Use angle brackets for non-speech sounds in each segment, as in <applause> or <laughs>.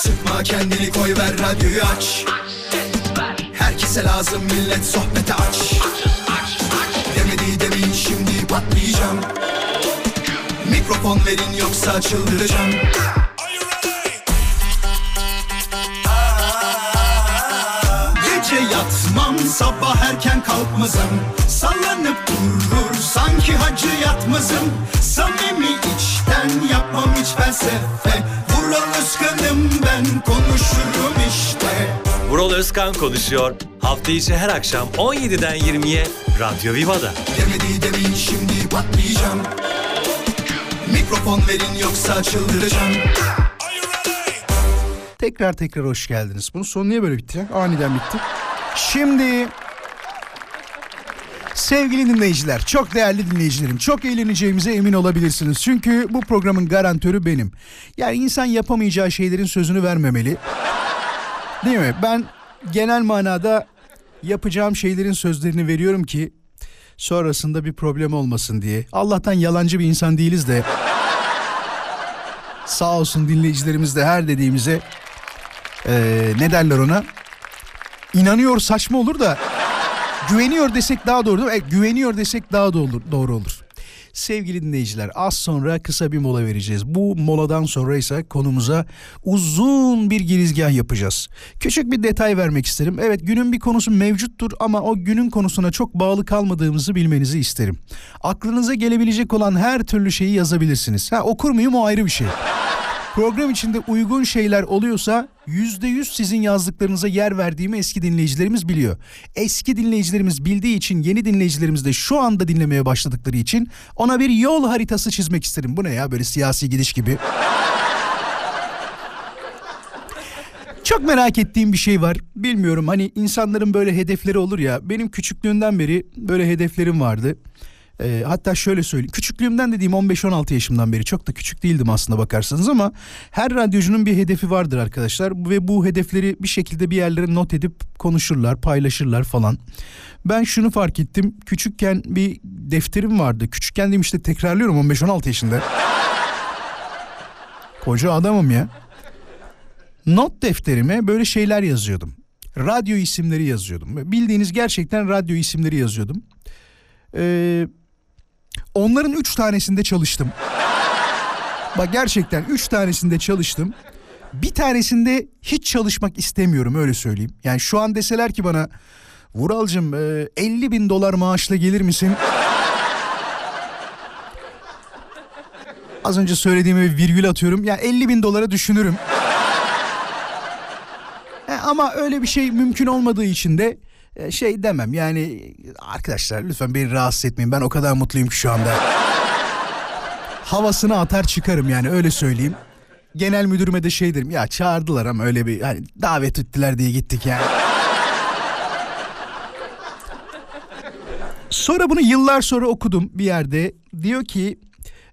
Sıkma kendini koy ver radyoyu aç. Herkese lazım millet sohbete aç. Demedi demeyin şimdi patlayacağım. Mikrofon verin yoksa çıldıracağım. Gece yatmam sabah erken kalkmazım. Sallanıp durur sanki hacı yatmazım. Samimi içten yapmam hiç felsefe Vural Özkan'ım ben konuşurum işte Vural Özkan konuşuyor. Hafta içi her akşam 17'den 20'ye Radyo Viva'da. Demedi demeyin şimdi patlayacağım Mikrofon verin yoksa çıldıracağım Tekrar tekrar hoş geldiniz. Bunun sonu niye böyle bitti ya? Aniden bitti. Şimdi sevgili dinleyiciler, çok değerli dinleyicilerim, çok eğleneceğimize emin olabilirsiniz. Çünkü bu programın garantörü benim. Yani insan yapamayacağı şeylerin sözünü vermemeli. Değil mi? Ben genel manada yapacağım şeylerin sözlerini veriyorum ki sonrasında bir problem olmasın diye. Allah'tan yalancı bir insan değiliz de. Sağ olsun dinleyicilerimiz de her dediğimize ee, ne derler ona? İnanıyor saçma olur da güveniyor desek daha doğru olur. E, güveniyor desek daha doğru, doğru olur. Sevgili dinleyiciler az sonra kısa bir mola vereceğiz. Bu moladan sonra ise konumuza uzun bir girizgah yapacağız. Küçük bir detay vermek isterim. Evet günün bir konusu mevcuttur ama o günün konusuna çok bağlı kalmadığımızı bilmenizi isterim. Aklınıza gelebilecek olan her türlü şeyi yazabilirsiniz. Ha okur muyum o ayrı bir şey. Program içinde uygun şeyler oluyorsa yüzde yüz sizin yazdıklarınıza yer verdiğimi eski dinleyicilerimiz biliyor. Eski dinleyicilerimiz bildiği için yeni dinleyicilerimiz de şu anda dinlemeye başladıkları için ona bir yol haritası çizmek isterim. Bu ne ya böyle siyasi gidiş gibi. Çok merak ettiğim bir şey var. Bilmiyorum hani insanların böyle hedefleri olur ya. Benim küçüklüğümden beri böyle hedeflerim vardı. Ee, hatta şöyle söyleyeyim. Küçüklüğümden dediğim 15-16 yaşımdan beri çok da küçük değildim aslında bakarsanız ama her radyocunun bir hedefi vardır arkadaşlar ve bu hedefleri bir şekilde bir yerlere not edip konuşurlar, paylaşırlar falan. Ben şunu fark ettim. Küçükken bir defterim vardı. Küçükken dedim işte tekrarlıyorum 15-16 yaşında. <laughs> Koca adamım ya. Not defterime böyle şeyler yazıyordum. Radyo isimleri yazıyordum. Bildiğiniz gerçekten radyo isimleri yazıyordum. Ee, onların üç tanesinde çalıştım. Bak gerçekten üç tanesinde çalıştım. Bir tanesinde hiç çalışmak istemiyorum öyle söyleyeyim. Yani şu an deseler ki bana Vuralcım e, 50 bin dolar maaşla gelir misin? Az önce söylediğimi virgül atıyorum. Ya yani 50 bin dolara düşünürüm. E, ama öyle bir şey mümkün olmadığı için de e, şey demem. Yani arkadaşlar lütfen beni rahatsız etmeyin. Ben o kadar mutluyum ki şu anda. Havasını atar çıkarım yani öyle söyleyeyim. Genel müdürüme de şey derim ya çağırdılar ama öyle bir hani davet ettiler diye gittik yani. Sonra bunu yıllar sonra okudum bir yerde. Diyor ki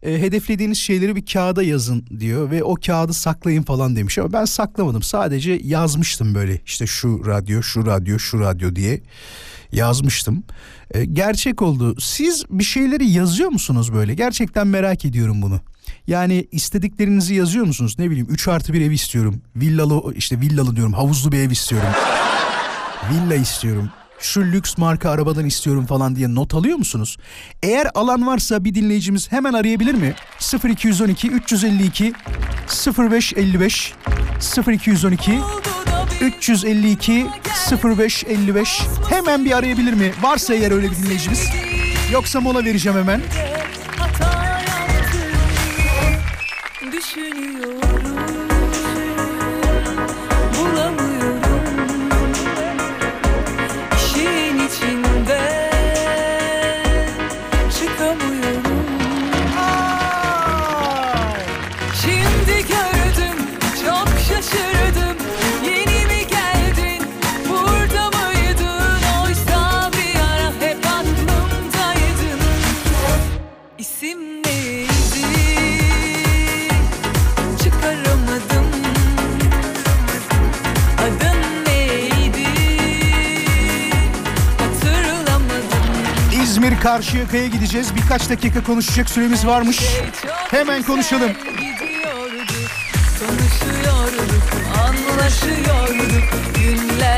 e, hedeflediğiniz şeyleri bir kağıda yazın diyor ve o kağıdı saklayın falan demiş ama ben saklamadım sadece yazmıştım böyle işte şu radyo şu radyo şu radyo diye yazmıştım. E, gerçek oldu. Siz bir şeyleri yazıyor musunuz böyle? Gerçekten merak ediyorum bunu. Yani istediklerinizi yazıyor musunuz? Ne bileyim 3 artı bir ev istiyorum. Villalı işte villalı diyorum havuzlu bir ev istiyorum. Villa istiyorum şu lüks marka arabadan istiyorum falan diye not alıyor musunuz? Eğer alan varsa bir dinleyicimiz hemen arayabilir mi? 0212 352 0555 0212 352 0555 hemen bir arayabilir mi? Varsa eğer öyle bir dinleyicimiz. Yoksa mola vereceğim hemen. Karşıyaka'ya gideceğiz. Birkaç dakika konuşacak süremiz varmış. Hemen konuşalım.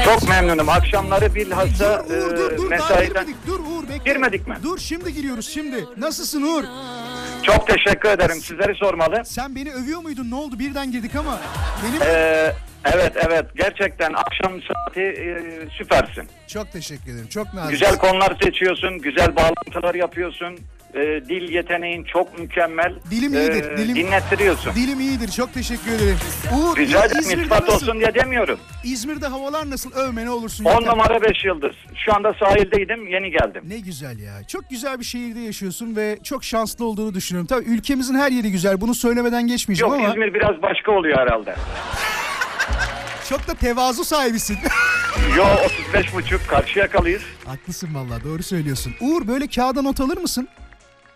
Çok memnunum. Akşamları bilhassa Dur Uğur dur e, dur daha mesaiden... girmedik. Dur Uğur bekle. Girmedik mi? Dur şimdi giriyoruz şimdi. Nasılsın Uğur? Çok teşekkür ederim. Sizleri sormalı. Sen beni övüyor muydun? Ne oldu? Birden girdik ama. Benim Ee, evet evet gerçekten akşam saati e, süpersin. çok teşekkür ederim. Çok nazik. Güzel konular seçiyorsun, güzel bağlantılar yapıyorsun. Ee, dil yeteneğin çok mükemmel. Dilim iyidir, Ee, dilim- Dinlettiriyorsun. Dilim iyidir. Çok teşekkür ederim. Uğur Rica ederim ispat olsun diye demiyorum. İzmir'de havalar nasıl? Övme ne olursun. 10 yeter. numara 5 yıldız. Şu anda sahildeydim, yeni geldim. Ne güzel ya. Çok güzel bir şehirde yaşıyorsun ve çok şanslı olduğunu düşünüyorum. Tabii ülkemizin her yeri güzel. Bunu söylemeden geçmeyeceğim Yok ama İzmir biraz başka oluyor herhalde. Çok da tevazu sahibisin. <laughs> Yo 35 buçuk karşı yakalıyız. Haklısın vallahi doğru söylüyorsun. Uğur böyle kağıda not alır mısın?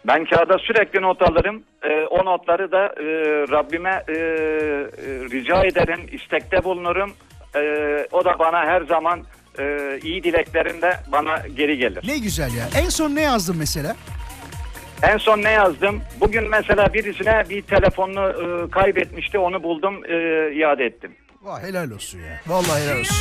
Ben kağıda sürekli not alırım. Ee, o notları da e, Rabbime e, e, rica ederim, istekte bulunurum. Ee, o da bana her zaman e, iyi dileklerinde bana geri gelir. Ne güzel ya. En son ne yazdın mesela? En son ne yazdım? Bugün mesela birisine bir telefonunu e, kaybetmişti, onu buldum, e, iade ettim. Vay helal olsun ya. Vallahi helal olsun.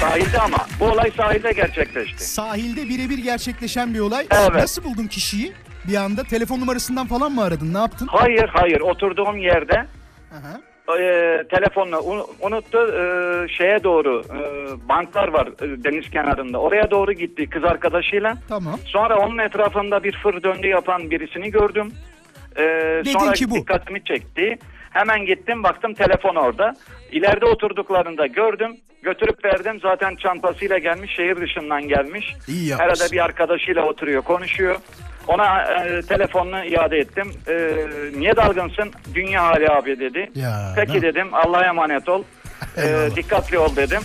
Sahilde ama. Bu olay sahilde gerçekleşti. Sahilde birebir gerçekleşen bir olay. Evet. Nasıl buldun kişiyi? Bir anda telefon numarasından falan mı aradın? Ne yaptın? Hayır, hayır. Oturduğum yerde Aha. e, telefonunu unu- unuttu e, şeye doğru e, banklar var e, deniz kenarında oraya doğru gitti kız arkadaşıyla Tamam. sonra onun etrafında bir fır döndü yapan birisini gördüm E, Dedin sonra ki bu. dikkatimi çekti hemen gittim baktım telefon orada ileride oturduklarında gördüm götürüp verdim zaten çantasıyla gelmiş şehir dışından gelmiş İyi yapmışsın. herhalde bir arkadaşıyla oturuyor konuşuyor ona e, telefonunu iade ettim. E, niye dalgınsın? Dünya hali abi dedi. Ya, Peki ne- dedim Allah'a emanet ol. <laughs> Eyvallah. dikkatli ol dedim.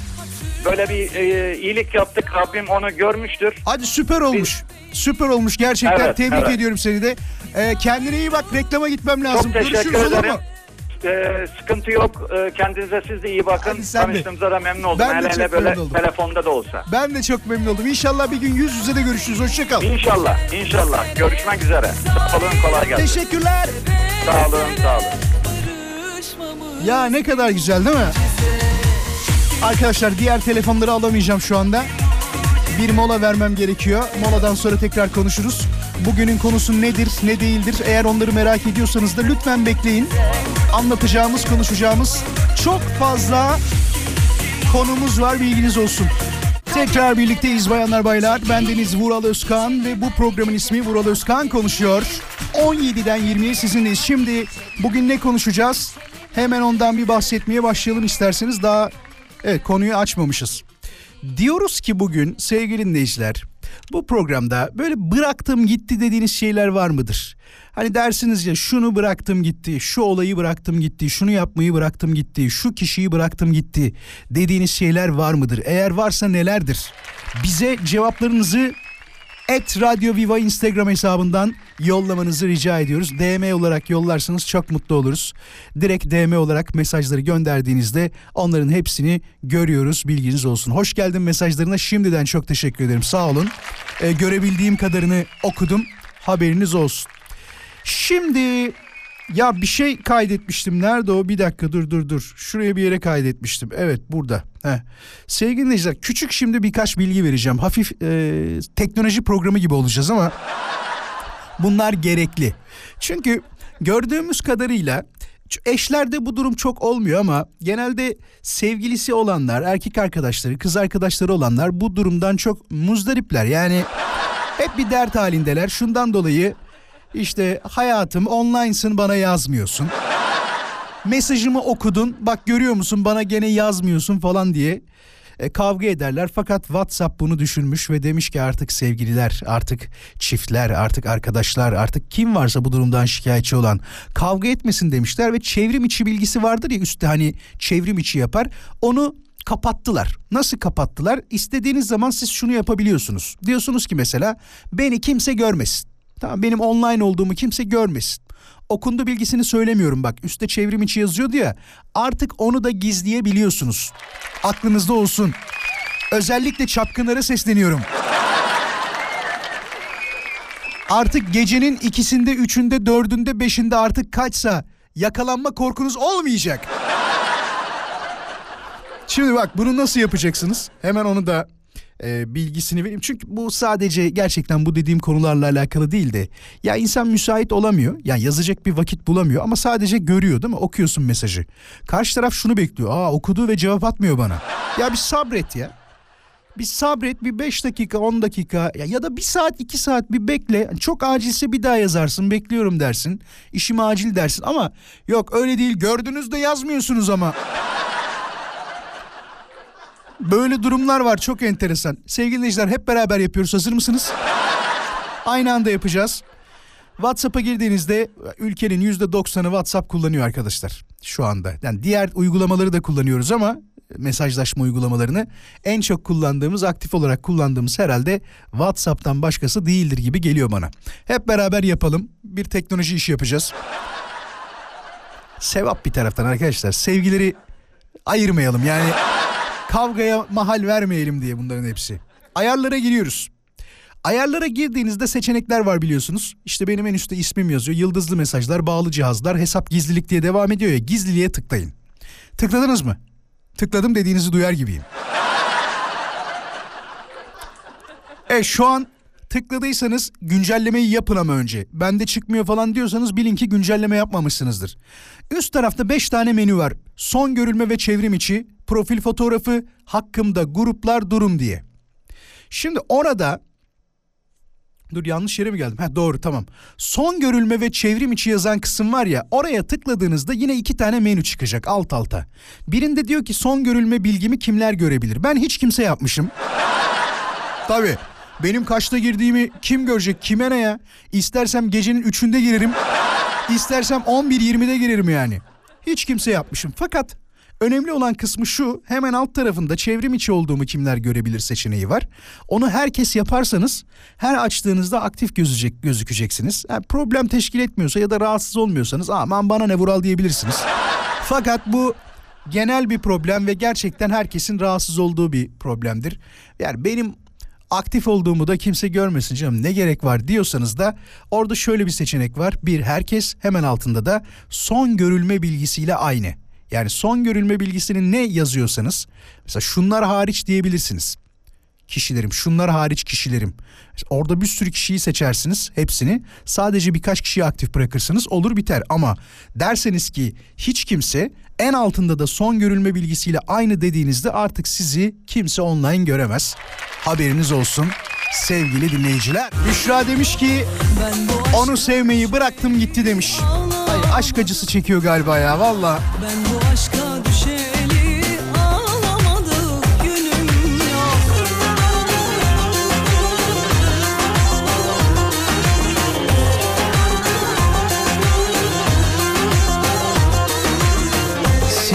Böyle bir e, iyilik yaptık. Rabbim onu görmüştür. Hadi süper olmuş. Süper olmuş gerçekten. Evet, Tebrik evet. ediyorum seni de. Ee, kendine iyi bak. Reklama gitmem lazım. Teşekkür Görüşürüz olur ederim. mu? Ee, sıkıntı yok. Ee, kendinize siz de iyi bakın. Hadi sen de. Tanıştığımıza da memnun oldum. Ben de hele çok hele böyle memnun oldum. telefonda da olsa. Ben de çok memnun oldum. İnşallah bir gün yüz yüze de görüşürüz. Hoşçakal. İnşallah, inşallah. Görüşmek üzere. Sağ olun, kolay gelsin. Teşekkürler. Sağ olun, sağ olun. Ya ne kadar güzel değil mi? Arkadaşlar diğer telefonları alamayacağım şu anda. Bir mola vermem gerekiyor. Moladan sonra tekrar konuşuruz. Bugünün konusu nedir, ne değildir? Eğer onları merak ediyorsanız da lütfen bekleyin. Anlatacağımız, konuşacağımız çok fazla konumuz var bilginiz olsun. Tekrar birlikteyiz bayanlar baylar. Ben Deniz Vural Özkan ve bu programın ismi Vural Özkan konuşuyor. 17'den 20'ye sizinleyiz. Şimdi bugün ne konuşacağız? Hemen ondan bir bahsetmeye başlayalım isterseniz. Daha evet konuyu açmamışız. Diyoruz ki bugün sevgili dinleyiciler bu programda böyle bıraktım gitti dediğiniz şeyler var mıdır? Hani dersiniz ya şunu bıraktım gitti, şu olayı bıraktım gitti, şunu yapmayı bıraktım gitti, şu kişiyi bıraktım gitti dediğiniz şeyler var mıdır? Eğer varsa nelerdir? Bize cevaplarınızı Et Radyo Viva Instagram hesabından yollamanızı rica ediyoruz. DM olarak yollarsanız çok mutlu oluruz. Direkt DM olarak mesajları gönderdiğinizde onların hepsini görüyoruz. Bilginiz olsun. Hoş geldin mesajlarına şimdiden çok teşekkür ederim. Sağ olun. Ee, görebildiğim kadarını okudum. Haberiniz olsun. Şimdi ya bir şey kaydetmiştim. Nerede o? Bir dakika dur dur dur. Şuraya bir yere kaydetmiştim. Evet burada. Heh. Sevgili dinleyiciler küçük şimdi birkaç bilgi vereceğim. Hafif e, teknoloji programı gibi olacağız ama bunlar gerekli. Çünkü gördüğümüz kadarıyla eşlerde bu durum çok olmuyor ama genelde sevgilisi olanlar, erkek arkadaşları, kız arkadaşları olanlar bu durumdan çok muzdaripler. Yani hep bir dert halindeler. Şundan dolayı işte hayatım online'sın bana yazmıyorsun. Mesajımı okudun bak görüyor musun bana gene yazmıyorsun falan diye e, kavga ederler. Fakat WhatsApp bunu düşünmüş ve demiş ki artık sevgililer, artık çiftler, artık arkadaşlar, artık kim varsa bu durumdan şikayetçi olan kavga etmesin demişler ve çevrim içi bilgisi vardır ya üstte hani çevrim içi yapar. Onu kapattılar. Nasıl kapattılar? İstediğiniz zaman siz şunu yapabiliyorsunuz. Diyorsunuz ki mesela beni kimse görmesin. Tamam benim online olduğumu kimse görmesin. Okundu bilgisini söylemiyorum bak. Üstte çevrim içi yazıyordu ya. Artık onu da gizleyebiliyorsunuz. Aklınızda olsun. Özellikle çapkınlara sesleniyorum. Artık gecenin ikisinde, üçünde, dördünde, beşinde artık kaçsa yakalanma korkunuz olmayacak. Şimdi bak bunu nasıl yapacaksınız? Hemen onu da e, bilgisini vereyim. Çünkü bu sadece gerçekten bu dediğim konularla alakalı değil de ya insan müsait olamıyor. Ya yazacak bir vakit bulamıyor ama sadece görüyor değil mi? Okuyorsun mesajı. Karşı taraf şunu bekliyor. Aa okudu ve cevap atmıyor bana. Ya bir sabret ya. Bir sabret bir 5 dakika 10 dakika ya, ya da bir saat 2 saat bir bekle. Çok acilse bir daha yazarsın bekliyorum dersin. İşim acil dersin ama yok öyle değil gördünüz de yazmıyorsunuz ama. Böyle durumlar var çok enteresan. Sevgili dinleyiciler hep beraber yapıyoruz hazır mısınız? Aynı anda yapacağız. WhatsApp'a girdiğinizde ülkenin %90'ı WhatsApp kullanıyor arkadaşlar şu anda. Yani diğer uygulamaları da kullanıyoruz ama mesajlaşma uygulamalarını en çok kullandığımız, aktif olarak kullandığımız herhalde WhatsApp'tan başkası değildir gibi geliyor bana. Hep beraber yapalım. Bir teknoloji işi yapacağız. Sevap bir taraftan arkadaşlar. Sevgileri ayırmayalım yani kavgaya mahal vermeyelim diye bunların hepsi. Ayarlara giriyoruz. Ayarlara girdiğinizde seçenekler var biliyorsunuz. İşte benim en üstte ismim yazıyor. Yıldızlı mesajlar, bağlı cihazlar, hesap gizlilik diye devam ediyor ya. Gizliliğe tıklayın. Tıkladınız mı? Tıkladım dediğinizi duyar gibiyim. E şu an tıkladıysanız güncellemeyi yapın ama önce. Bende çıkmıyor falan diyorsanız bilin ki güncelleme yapmamışsınızdır. Üst tarafta 5 tane menü var. Son görülme ve çevrim içi, profil fotoğrafı, hakkımda gruplar durum diye. Şimdi orada Dur yanlış yere mi geldim? Ha doğru tamam. Son görülme ve çevrim içi yazan kısım var ya oraya tıkladığınızda yine iki tane menü çıkacak alt alta. Birinde diyor ki son görülme bilgimi kimler görebilir? Ben hiç kimse yapmışım. <laughs> Tabii. Benim kaçta girdiğimi kim görecek? Kime ne ya? İstersem gecenin üçünde girerim. İstersem 11-20'de girerim yani. Hiç kimse yapmışım. Fakat önemli olan kısmı şu. Hemen alt tarafında çevrim içi olduğumu kimler görebilir seçeneği var. Onu herkes yaparsanız her açtığınızda aktif gözecek, gözükeceksiniz. Yani problem teşkil etmiyorsa ya da rahatsız olmuyorsanız aman bana ne vural diyebilirsiniz. <laughs> Fakat bu genel bir problem ve gerçekten herkesin rahatsız olduğu bir problemdir. Yani benim aktif olduğumu da kimse görmesin canım ne gerek var diyorsanız da orada şöyle bir seçenek var. Bir herkes hemen altında da son görülme bilgisiyle aynı. Yani son görülme bilgisinin ne yazıyorsanız mesela şunlar hariç diyebilirsiniz. Kişilerim şunlar hariç kişilerim. Orada bir sürü kişiyi seçersiniz hepsini. Sadece birkaç kişiyi aktif bırakırsınız olur biter. Ama derseniz ki hiç kimse en altında da son görülme bilgisiyle aynı dediğinizde artık sizi kimse online göremez. Haberiniz olsun sevgili dinleyiciler. Büşra demiş ki onu sevmeyi bıraktım gitti demiş. Ay aşk acısı çekiyor galiba ya valla.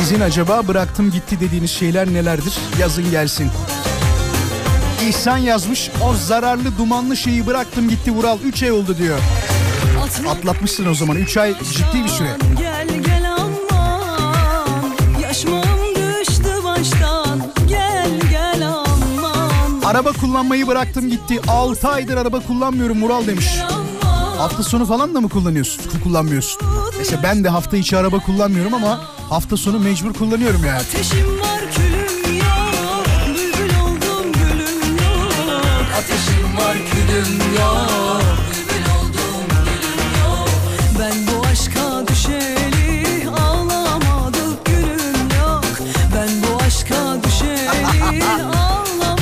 Sizin acaba bıraktım gitti dediğiniz şeyler nelerdir? Yazın gelsin. İhsan yazmış o zararlı dumanlı şeyi bıraktım gitti Vural 3 ay oldu diyor. Atlatmışsın o zaman 3 ay ciddi bir süre. Gel gel Araba kullanmayı bıraktım gitti 6 aydır araba kullanmıyorum Vural demiş. Hafta sonu falan da mı kullanıyorsun? Kullanmıyorsun. Mesela ben de hafta içi araba kullanmıyorum ama hafta sonu mecbur kullanıyorum yani. Ateşim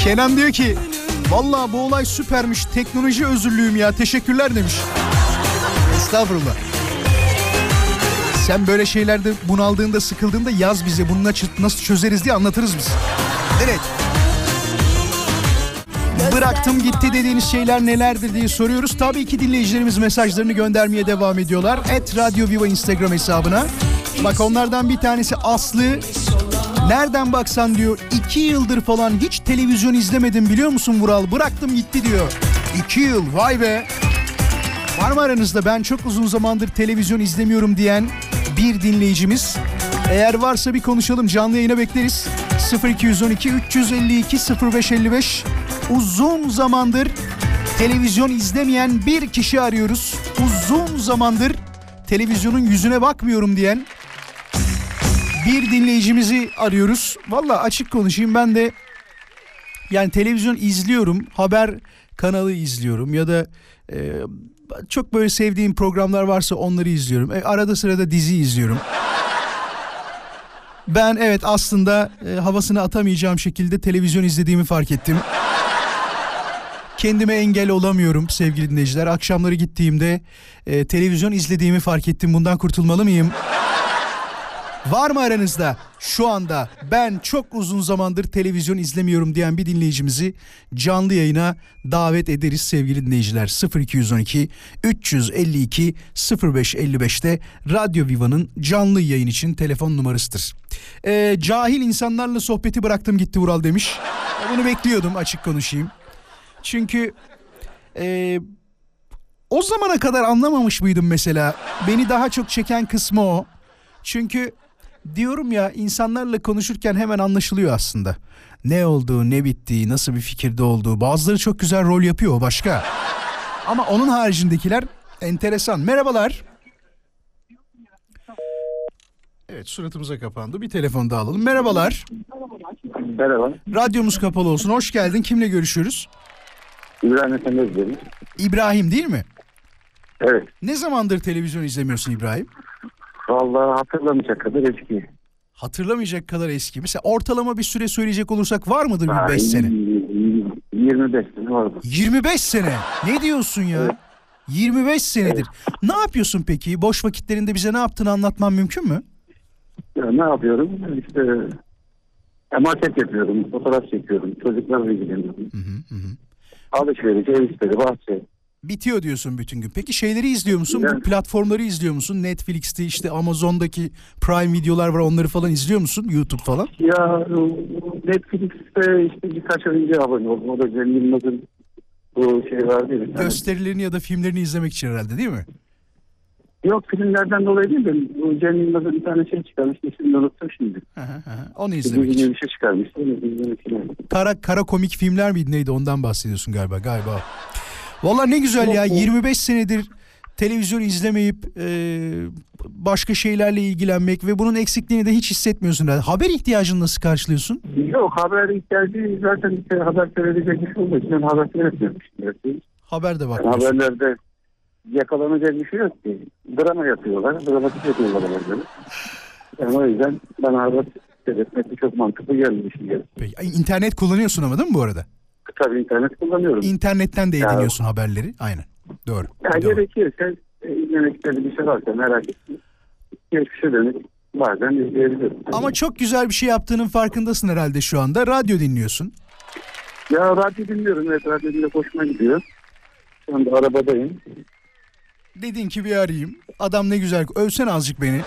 Kenan diyor ki Vallahi bu olay süpermiş teknoloji özürlüyüm ya teşekkürler demiş. Estağfurullah. Sen böyle şeylerde bunaldığında sıkıldığında yaz bize bunu nasıl- çözeriz diye anlatırız biz. Evet. Bıraktım gitti dediğiniz şeyler nelerdir diye soruyoruz. Tabii ki dinleyicilerimiz mesajlarını göndermeye devam ediyorlar. Et Radyo Viva Instagram hesabına. Bak onlardan bir tanesi Aslı. Nereden baksan diyor iki yıldır falan hiç televizyon izlemedim biliyor musun Vural? Bıraktım gitti diyor. İki yıl vay be. Var mı aranızda ben çok uzun zamandır televizyon izlemiyorum diyen bir dinleyicimiz? Eğer varsa bir konuşalım canlı yayına bekleriz. 0212 352 0555 Uzun zamandır televizyon izlemeyen bir kişi arıyoruz. Uzun zamandır televizyonun yüzüne bakmıyorum diyen bir dinleyicimizi arıyoruz. Valla açık konuşayım ben de yani televizyon izliyorum, haber kanalı izliyorum ya da e, çok böyle sevdiğim programlar varsa onları izliyorum. E, arada sırada dizi izliyorum. Ben evet aslında e, havasını atamayacağım şekilde televizyon izlediğimi fark ettim. Kendime engel olamıyorum sevgili dinleyiciler. Akşamları gittiğimde e, televizyon izlediğimi fark ettim. Bundan kurtulmalı mıyım? Var mı aranızda şu anda ben çok uzun zamandır televizyon izlemiyorum diyen bir dinleyicimizi canlı yayına davet ederiz sevgili dinleyiciler. 0212 352 0555'te Radyo Viva'nın canlı yayın için telefon numarasıdır. Ee, cahil insanlarla sohbeti bıraktım gitti Vural demiş. Bunu bekliyordum açık konuşayım. Çünkü e, o zamana kadar anlamamış mıydım mesela? Beni daha çok çeken kısmı o. Çünkü diyorum ya insanlarla konuşurken hemen anlaşılıyor aslında. Ne olduğu, ne bittiği, nasıl bir fikirde olduğu. Bazıları çok güzel rol yapıyor başka. Ama onun haricindekiler enteresan. Merhabalar. Evet suratımıza kapandı. Bir telefon daha alalım. Merhabalar. Merhaba. Radyomuz kapalı olsun. Hoş geldin. Kimle görüşüyoruz? İbrahim Efendi Özdeğim. İbrahim değil mi? Evet. Ne zamandır televizyon izlemiyorsun İbrahim? Vallahi hatırlamayacak kadar eski. Hatırlamayacak kadar eski. Mesela ortalama bir süre söyleyecek olursak var mıdır bir 5 sene? 25 sene vardı. 25 sene. Ne diyorsun ya? 25 senedir. Ne yapıyorsun peki? Boş vakitlerinde bize ne yaptığını anlatman mümkün mü? Ya ne yapıyorum? İşte ya market yapıyorum, fotoğraf çekiyorum, çocuklarla ilgileniyorum. Alışveriş, ev işleri, bahçe. Bitiyor diyorsun bütün gün. Peki şeyleri izliyor musun? Bu Yani- platformları izliyor musun? Netflix'te işte Amazon'daki Prime videolar var onları falan izliyor musun? YouTube falan. Ya Netflix'te işte birkaç önce abone oldum. O da Cem Yılmaz'ın bu şey vardı ya. bir tane. Gösterilerini ya da filmlerini izlemek için herhalde değil mi? Yok filmlerden dolayı değil de bu Cem Yılmaz'ın bir tane şey çıkarmış. İsmini unuttum şimdi. Hı hı. Onu izlemek için. bir şey çıkarmış. Onu izlemek için. Kara kara komik filmler miydi neydi ondan bahsediyorsun galiba galiba. Valla ne güzel ya 25 senedir televizyon izlemeyip e, başka şeylerle ilgilenmek ve bunun eksikliğini de hiç hissetmiyorsun. herhalde. Haber ihtiyacını nasıl karşılıyorsun? Yok haber ihtiyacı zaten kere haber seyredecek bir şey olmadığı için haber seyretmiyorum. Haber de Yani bakmıyorsun. haberlerde yakalanacak bir şey yok ki. Drama yapıyorlar, dramatik yapıyorlar haberleri. Yani o yüzden bana haber seyretmek çok mantıklı geldi şimdi. Peki, İnternet kullanıyorsun ama değil mi bu arada? Tabii internet kullanıyorum. İnternetten de Ya. ediniyorsun haberleri. Aynen. Doğru. yani Doğru. gerekirse e, izlemek istediğim bir şey varsa merak ettim. Geçmişe dönüp bazen izleyebilirim. Ama çok güzel bir şey yaptığının farkındasın herhalde şu anda. Radyo dinliyorsun. Ya radyo dinliyorum. Evet radyo dinlemek hoşuma gidiyor. Şu anda arabadayım. Dedin ki bir arayayım. Adam ne güzel. Övsen azıcık beni.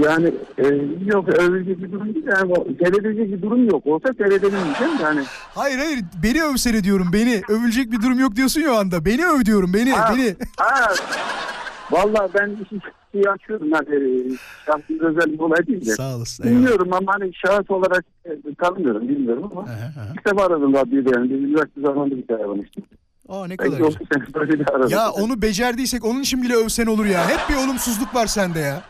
Yani e, yok övülecek bir durum değil. Yani, seyredecek bir durum yok. Olsa seyredelim diyeceğim de hani. Hayır hayır beni övsene diyorum beni. Övülecek bir durum yok diyorsun ya o anda. Beni öv diyorum beni Ha, beni. ha, vallahi ben şeyi açıyorum. Yani şahsın özel bir olay değil de. Sağ olasın. eyvallah. Bilmiyorum ama hani şahıs olarak e, tanımıyorum bilmiyorum ama. Aha, aha. İlk defa aradım radyoyu da yani. Biz üniversite zamanında bir kere aramıştık. Aa ne kadar Belki güzel. 30 sene bir aradım. Ya onu becerdiysek onun için bile övsen olur ya. Hep bir olumsuzluk var sende ya.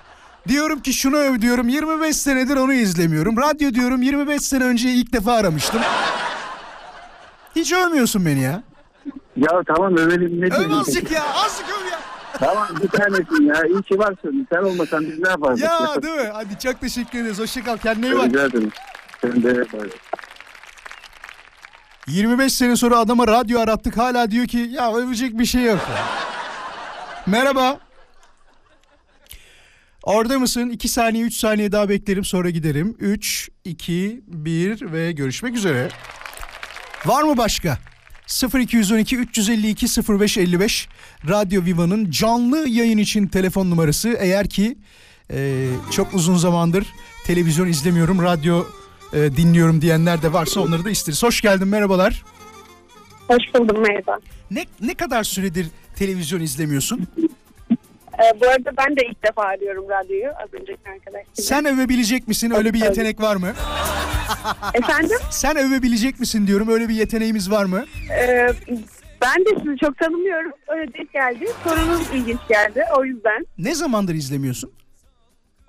Diyorum ki şunu öv diyorum 25 senedir onu izlemiyorum. Radyo diyorum 25 sene önce ilk defa aramıştım. Hiç övmüyorsun beni ya. Ya tamam övelim ne Öv azıcık ya azıcık öv ya. Tamam bir tanesin ya. İyi ki varsın. Sen olmasan biz ne yapardık? Ya değil mi? Hadi çok teşekkür ederiz. Hoşça kal. Kendine iyi bak. Rica ederim. Sen de bak. 25 sene sonra adama radyo arattık hala diyor ki ya övecek bir şey yok. Merhaba. Orada mısın? 2 saniye 3 saniye daha beklerim sonra giderim. 3, 2, 1 ve görüşmek üzere. Var mı başka? 0212 352 0555 Radyo Viva'nın canlı yayın için telefon numarası. Eğer ki e, çok uzun zamandır televizyon izlemiyorum, radyo e, dinliyorum diyenler de varsa onları da isteriz. Hoş geldin, merhabalar. Hoş buldum merhaba. Ne ne kadar süredir televizyon izlemiyorsun? Ee, bu arada ben de ilk defa arıyorum radyoyu az önceki arkadaş gibi. Sen övebilecek misin? Öyle bir yetenek var mı? <laughs> Efendim Sen övebilecek misin diyorum. Öyle bir yeteneğimiz var mı? Ee, ben de sizi çok tanımıyorum. Öyle denk geldi. Sorunuz ilginç geldi. O yüzden Ne zamandır izlemiyorsun?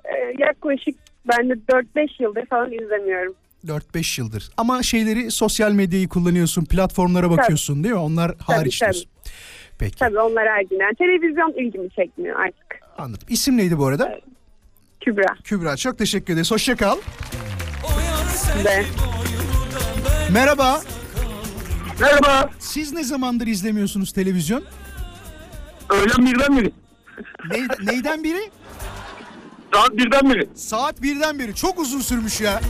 e, yaklaşık Ben de 4-5 yıldır falan izlemiyorum. 4-5 yıldır. Ama şeyleri sosyal medyayı kullanıyorsun, platformlara bakıyorsun değil mi? Onlar hariç tabii. diyorsun. Peki Tabii onlar her gün. Yani televizyon ilgimi çekmiyor artık. anladım. İsim neydi bu arada? Kübra. Kübra çok teşekkür ederiz. Hoşça kal. De. Merhaba. Merhaba. Siz ne zamandır izlemiyorsunuz televizyon? Öğlen birden beri. Ney- neyden biri? Saat birden beri. Saat birden beri. Çok uzun sürmüş ya.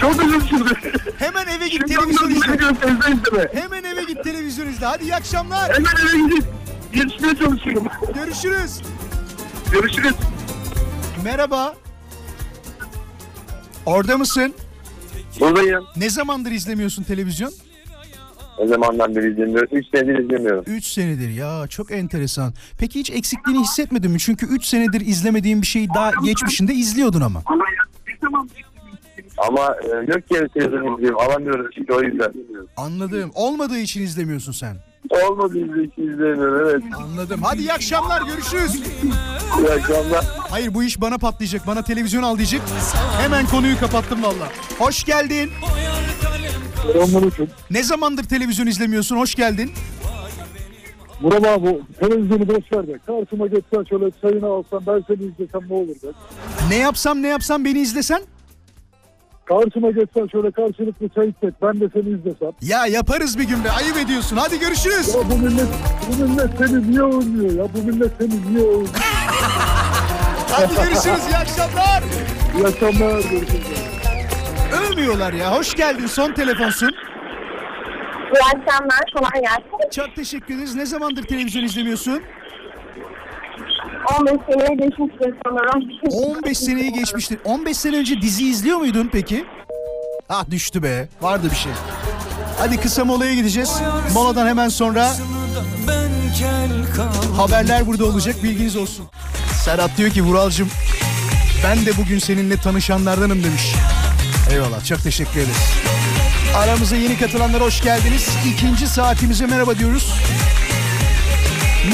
Çok uzun sürdü. Hemen eve git Şimdi televizyon izle. sonra televizyon izleme. Hemen eve git televizyon izle. Hadi iyi akşamlar. Hemen eve gidip yetişmeye çalışıyorum. Görüşürüz. Görüşürüz. Merhaba. Orada mısın? Buradayım. Ne zamandır izlemiyorsun televizyon? O zamandan beri izlemiyorum. 3 senedir izlemiyorum. 3 senedir ya çok enteresan. Peki hiç eksikliğini hissetmedin mi? Çünkü 3 senedir izlemediğin bir şeyi daha geçmişinde izliyordun ama. Ama e, yok ki televizyon izleyeyim. Alamıyorum çünkü o yüzden. Anladım. Olmadığı için izlemiyorsun sen. Olmadı izle için izlemiyorum evet. Anladım. Hadi iyi akşamlar görüşürüz. İyi akşamlar. Hayır bu iş bana patlayacak. Bana televizyon al diyecek. Hemen konuyu kapattım valla. Hoş geldin. Selamünaleyküm. Ne zamandır televizyon izlemiyorsun? Hoş geldin. Murat abi televizyonu boş ver de. Karşıma geçsen şöyle çayını alsan ben seni izlesem ne olur be. Ne yapsam ne yapsam beni izlesen? Karşıma geçsen şöyle karşılıklı çay içsek ben de seni izlesem. Ya yaparız bir gün be. Ayıp ediyorsun. Hadi görüşürüz. Ya bu millet, bu millet seni niye övmüyor ya? Bu millet seni niye övmüyor? <laughs> Hadi görüşürüz. İyi akşamlar. İyi akşamlar. Görüşürüz. Övmüyorlar ya. Hoş geldin. Son telefonsun. İyi akşamlar. Kolay gelsin. Çok teşekkür ederiz. Ne zamandır televizyon izlemiyorsun? 15 seneye geçmiştir sanırım. 15 seneyi geçmiştir. 15 sene önce dizi izliyor muydun peki? Ah düştü be. Vardı bir şey. Hadi kısa molaya gideceğiz. Moladan hemen sonra haberler burada olacak. Bilginiz olsun. Serhat diyor ki Vuralcığım ben de bugün seninle tanışanlardanım demiş. Eyvallah çok teşekkür ederiz. Aramıza yeni katılanlar hoş geldiniz. İkinci saatimize merhaba diyoruz.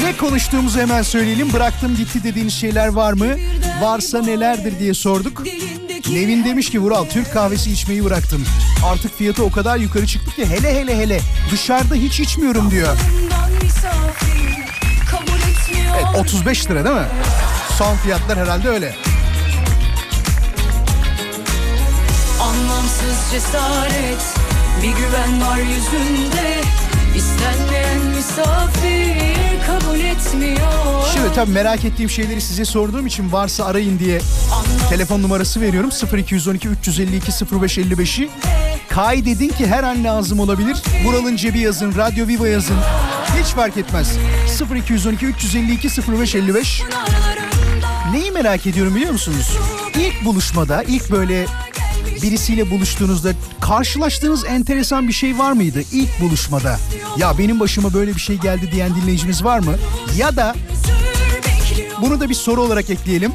Ne konuştuğumuzu hemen söyleyelim. Bıraktım gitti dediğiniz şeyler var mı? Varsa nelerdir diye sorduk. Nevin demiş ki Vural Türk kahvesi içmeyi bıraktım. Artık fiyatı o kadar yukarı çıktı ki hele hele hele dışarıda hiç içmiyorum diyor. Evet 35 lira değil mi? Son fiyatlar herhalde öyle. Anlamsız cesaret Bir güven var yüzünde İstenmeyen misafir kabul etmiyor Şimdi tabii merak ettiğim şeyleri size sorduğum için varsa arayın diye telefon numarası veriyorum. 0212 352 0555'i kaydedin ki her an lazım olabilir. Vural'ın cebi yazın, Radyo Viva yazın. Hiç fark etmez. 0212 352 0555 Neyi merak ediyorum biliyor musunuz? İlk buluşmada, ilk böyle birisiyle buluştuğunuzda karşılaştığınız enteresan bir şey var mıydı ilk buluşmada? Ya benim başıma böyle bir şey geldi diyen dinleyicimiz var mı? Ya da bunu da bir soru olarak ekleyelim.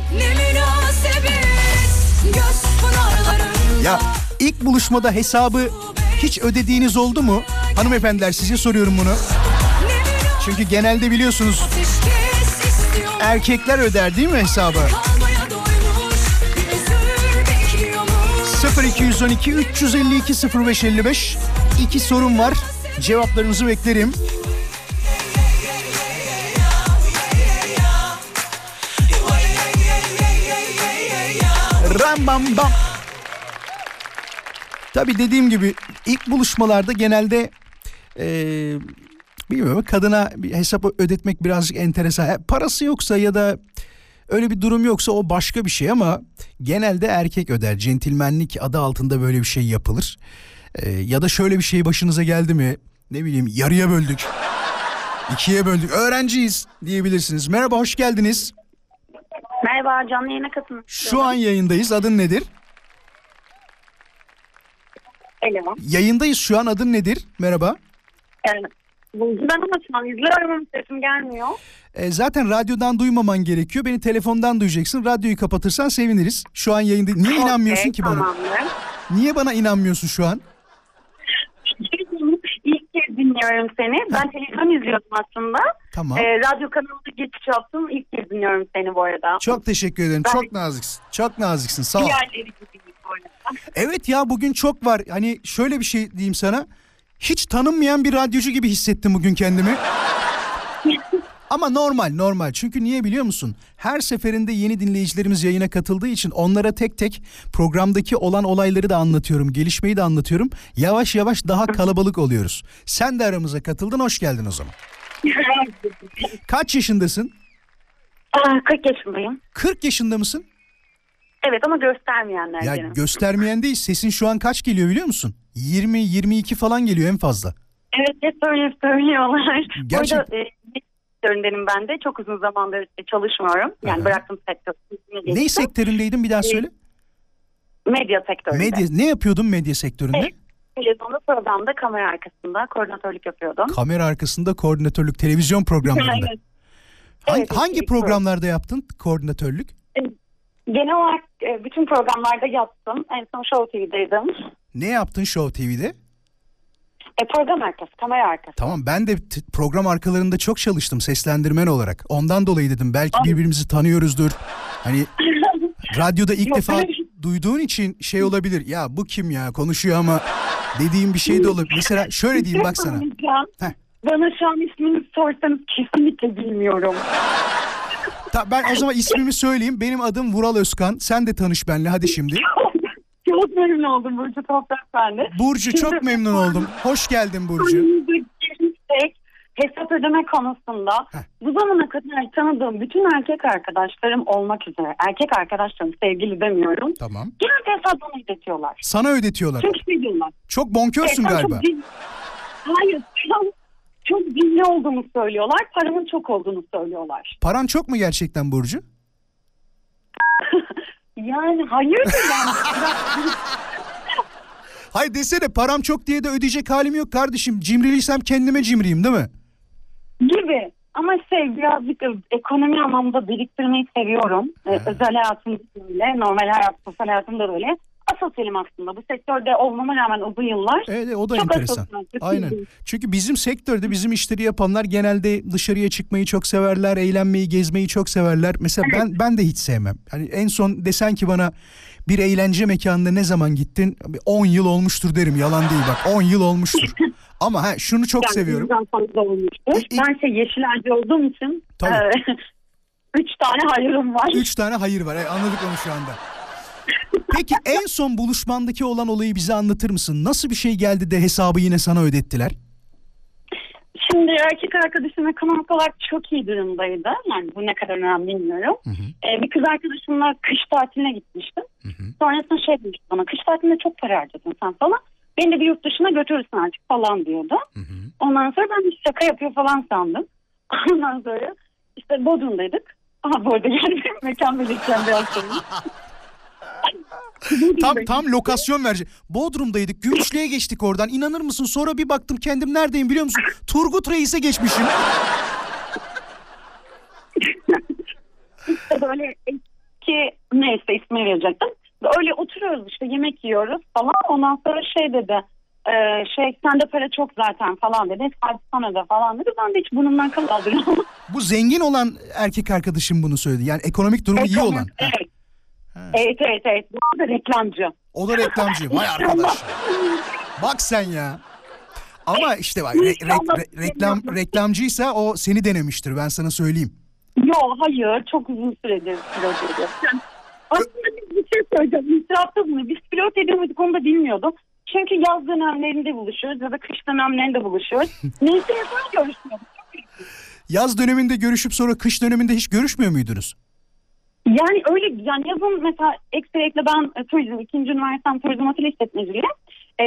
Ya ilk buluşmada hesabı hiç ödediğiniz oldu mu? Hanımefendiler size soruyorum bunu. Çünkü genelde biliyorsunuz erkekler öder değil mi hesabı? 0212 352 0555 İki sorum var. Cevaplarınızı beklerim. Ram bam bam. Tabii dediğim gibi ilk buluşmalarda genelde eee bilmiyorum kadına bir hesap ödetmek birazcık enteresan. Parası yoksa ya da öyle bir durum yoksa o başka bir şey ama genelde erkek öder. Centilmenlik adı altında böyle bir şey yapılır. Ee, ya da şöyle bir şey başınıza geldi mi? Ne bileyim yarıya böldük. ikiye böldük. Öğrenciyiz diyebilirsiniz. Merhaba hoş geldiniz. Merhaba canlı yayına katılmak Şu an yayındayız. Adın nedir? Eleman. Yayındayız şu an. Adın nedir? Merhaba. Yani, ben ama şu an izliyorum sesim gelmiyor. Ee, zaten radyodan duymaman gerekiyor. Beni telefondan duyacaksın. Radyoyu kapatırsan seviniriz. Şu an yayında. Niye inanmıyorsun ki bana? Tamamdır. Niye bana inanmıyorsun şu an? <laughs> İlk kez dinliyorum seni. Ben televizyon izliyordum aslında. Tamam. Ee, radyo kanalında geçiş yaptım. İlk kez dinliyorum seni bu arada. Çok teşekkür ederim. Ben- Çok naziksin. Çok naziksin. Sağ ol. Evet ya bugün çok var. Hani şöyle bir şey diyeyim sana. Hiç tanınmayan bir radyocu gibi hissettim bugün kendimi. Ama normal normal. Çünkü niye biliyor musun? Her seferinde yeni dinleyicilerimiz yayına katıldığı için onlara tek tek programdaki olan olayları da anlatıyorum. Gelişmeyi de anlatıyorum. Yavaş yavaş daha kalabalık oluyoruz. Sen de aramıza katıldın. Hoş geldin o zaman. Kaç yaşındasın? Aa, 40 yaşındayım. 40 yaşında mısın? Evet ama göstermeyenler Ya gene. göstermeyen değil. Sesin şu an kaç geliyor biliyor musun? 20 22 falan geliyor en fazla. Evet hep böyle söylüyorlar. Gerçek- Burada e, sektöründenim ben de. Çok uzun zamandır e, çalışmıyorum. Yani Aha. bıraktım sektörü. Ne sektöründeydin bir daha söyle. Medya sektöründe. Medya ne yapıyordun medya sektöründe? Evet. Televizyonda programda kamera arkasında koordinatörlük yapıyordum. Kamera arkasında koordinatörlük televizyon programlarında. Evet. Hangi, Evet, hangi programlarda yaptın koordinatörlük? Genel olarak e, bütün programlarda yaptım. En son Show TV'deydim. Ne yaptın Show TV'de? E, program arkası, kamera arkası. Tamam ben de t- program arkalarında çok çalıştım seslendirmen olarak. Ondan dolayı dedim belki birbirimizi tanıyoruzdur. Hani <laughs> radyoda ilk Yok, defa öyle şey- duyduğun için şey olabilir. Ya bu kim ya konuşuyor ama dediğim bir şey de olabilir. Mesela şöyle diyeyim bak sana. Bana şu an ismini sorsanız kesinlikle bilmiyorum. Ta- ben o zaman ismimi söyleyeyim. Benim adım Vural Özkan. Sen de tanış benimle hadi şimdi. <laughs> Çok memnun oldum Burcu Toprak ben de. Burcu çok memnun oldum. Hoş geldin Burcu. Tek hesap ödeme konusunda Heh. bu zamana kadar tanıdığım bütün erkek arkadaşlarım olmak üzere erkek arkadaşlarım sevgili demiyorum. Tamam. Genelde hesap bana ödetiyorlar. Sana ödetiyorlar. Çünkü şey diyorlar. Çok bonkörsün "E, galiba. Çok Hayır. Çok, çok dinli olduğumu söylüyorlar. Paramın çok olduğunu söylüyorlar. Paran çok mu gerçekten Burcu? <laughs> Yani hayırdır yani. <laughs> Hayır desene param çok diye de ödeyecek halim yok kardeşim. Cimriliysem kendime cimriyim değil mi? gibi. Ama şey birazcık ekonomi anlamda biriktirmeyi seviyorum. Ee, özel hayatımda öyle, normal hayat, sosyal hayatımda da öyle. Asosyalim aslında. Bu sektörde olmama rağmen uzun yıllar. Evet o da Çok enteresan. asosyal, Aynen. kesinlikle. Çünkü bizim sektörde bizim işleri yapanlar genelde dışarıya çıkmayı çok severler, eğlenmeyi, gezmeyi çok severler. Mesela ben ben de hiç sevmem. Hani en son desen ki bana bir eğlence mekanına ne zaman gittin? 10 yıl olmuştur derim. Yalan değil bak. 10 yıl olmuştur. <laughs> Ama ha şunu çok Yani seviyorum. fazla olmuştur. İ- Ben şey Yeşilerci olduğum için Tabii. e, <laughs> üç tane hayırım var. Üç tane hayır var. Evet, anladık onu şu anda. Peki en son buluşmandaki olan olayı bize anlatır mısın? Nasıl bir şey geldi de hesabı yine sana ödettiler? Şimdi erkek arkadaşım ekonomik olarak çok iyi durumdaydı. Yani bu ne kadar önemli bilmiyorum. Ee, bir kız arkadaşımla kış tatiline gitmiştim. Sonrasında şey demişti bana kış tatilinde çok para harcadın sen falan. Beni de bir yurt dışına götürürsün artık falan diyordu. Ondan sonra ben de şaka yapıyor falan sandım. <laughs> Ondan sonra işte Bodrum'daydık. Aha bu arada yani <laughs> mekan belirteceğim biraz sonra. Tam tam lokasyon verecek. Bodrum'daydık. Gümüşlü'ye geçtik oradan. İnanır mısın? Sonra bir baktım kendim neredeyim biliyor musun? Turgut Reis'e geçmişim. İşte <laughs> böyle eski neyse ismi verecektim. Öyle oturuyoruz işte yemek yiyoruz falan. Ondan sonra şey dedi e, şey sende para çok zaten falan dedi. Hadi sana da falan dedi. Ben de hiç burnumdan kaldırıyorum. Bu zengin olan erkek arkadaşım bunu söyledi. Yani ekonomik durumu iyi olan. Ha, Evet. Evet evet evet. Bu da reklamcı. O da reklamcı. Vay arkadaş. Bak sen ya. Ama işte bak re- re- re- reklam reklamcıysa o seni denemiştir ben sana söyleyeyim. Yo hayır çok uzun süredir ediyoruz. Yani aslında bir şey söyleyeceğim. İtirafta bunu. Biz flört edemedik onu da bilmiyordum. Çünkü yaz dönemlerinde buluşuyoruz ya da kış dönemlerinde buluşuyoruz. <laughs> Neyse insan görüşmüyoruz. Yaz döneminde görüşüp sonra kış döneminde hiç görüşmüyor muydunuz? Yani öyle yani yazın mesela ekstralikle ben e, turizm, ikinci üniversitem turizm otel işletmeciliği. E,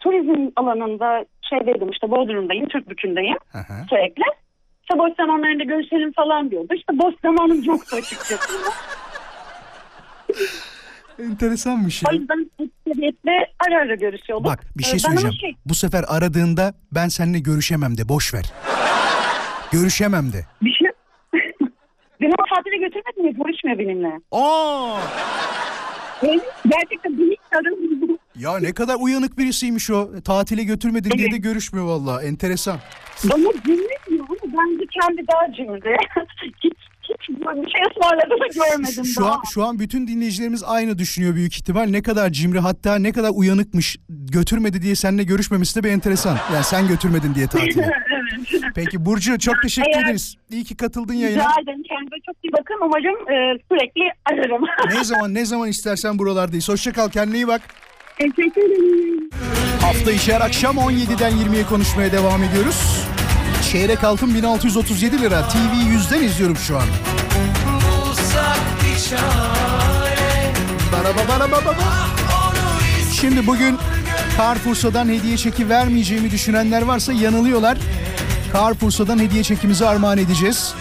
turizm alanında şeydeydim işte Bodrum'dayım, Türkbükü'ndeyim Hı hı. sürekli. İşte boş zamanlarında görüşelim falan diyordu. İşte boş zamanım yoktu açıkçası. <laughs> Enteresanmış ya. o yüzden ekstralikle ara ara görüşüyorduk. Bak bir şey E, ben ama söyleyeceğim. şey, Bu sefer aradığında ben seninle görüşemem de boş ver. görüşemem de. bir şey... Beni o tatile götürmedin ya görüşmüyor benimle. Aa! Gerçekten beni hiç. Ya ne kadar uyanık birisiymiş o. Tatile götürmedin diye de görüşmüyor valla. Enteresan. Bana cimri diyor ama bence kendi daha cimri. <laughs> hiç, hiç böyle bir şey ısmarladığını görmedim Şu daha. an, şu an bütün dinleyicilerimiz aynı düşünüyor büyük ihtimal. Ne kadar cimri hatta ne kadar uyanıkmış. Götürmedi diye seninle görüşmemesi de bir enteresan. Yani sen götürmedin diye tatile. <laughs> evet. Peki Burcu çok teşekkür Eğer- ederiz. İyi ki katıldın yayına. Rica ederim. Kendinize çok iyi bakın. Umarım e, sürekli ararım. <laughs> Ne zaman ne zaman istersen buralardayız. Hoşça kal kendine iyi bak. Teşekkür ederim. Hafta içi her akşam 17'den 20'ye konuşmaya devam ediyoruz. Çeyrek altın 1637 lira. TV 100'den izliyorum şu an. Şimdi bugün Carrefour'dan hediye çeki vermeyeceğimi düşünenler varsa yanılıyorlar. Carrefour'dan hediye çekimizi armağan edeceğiz.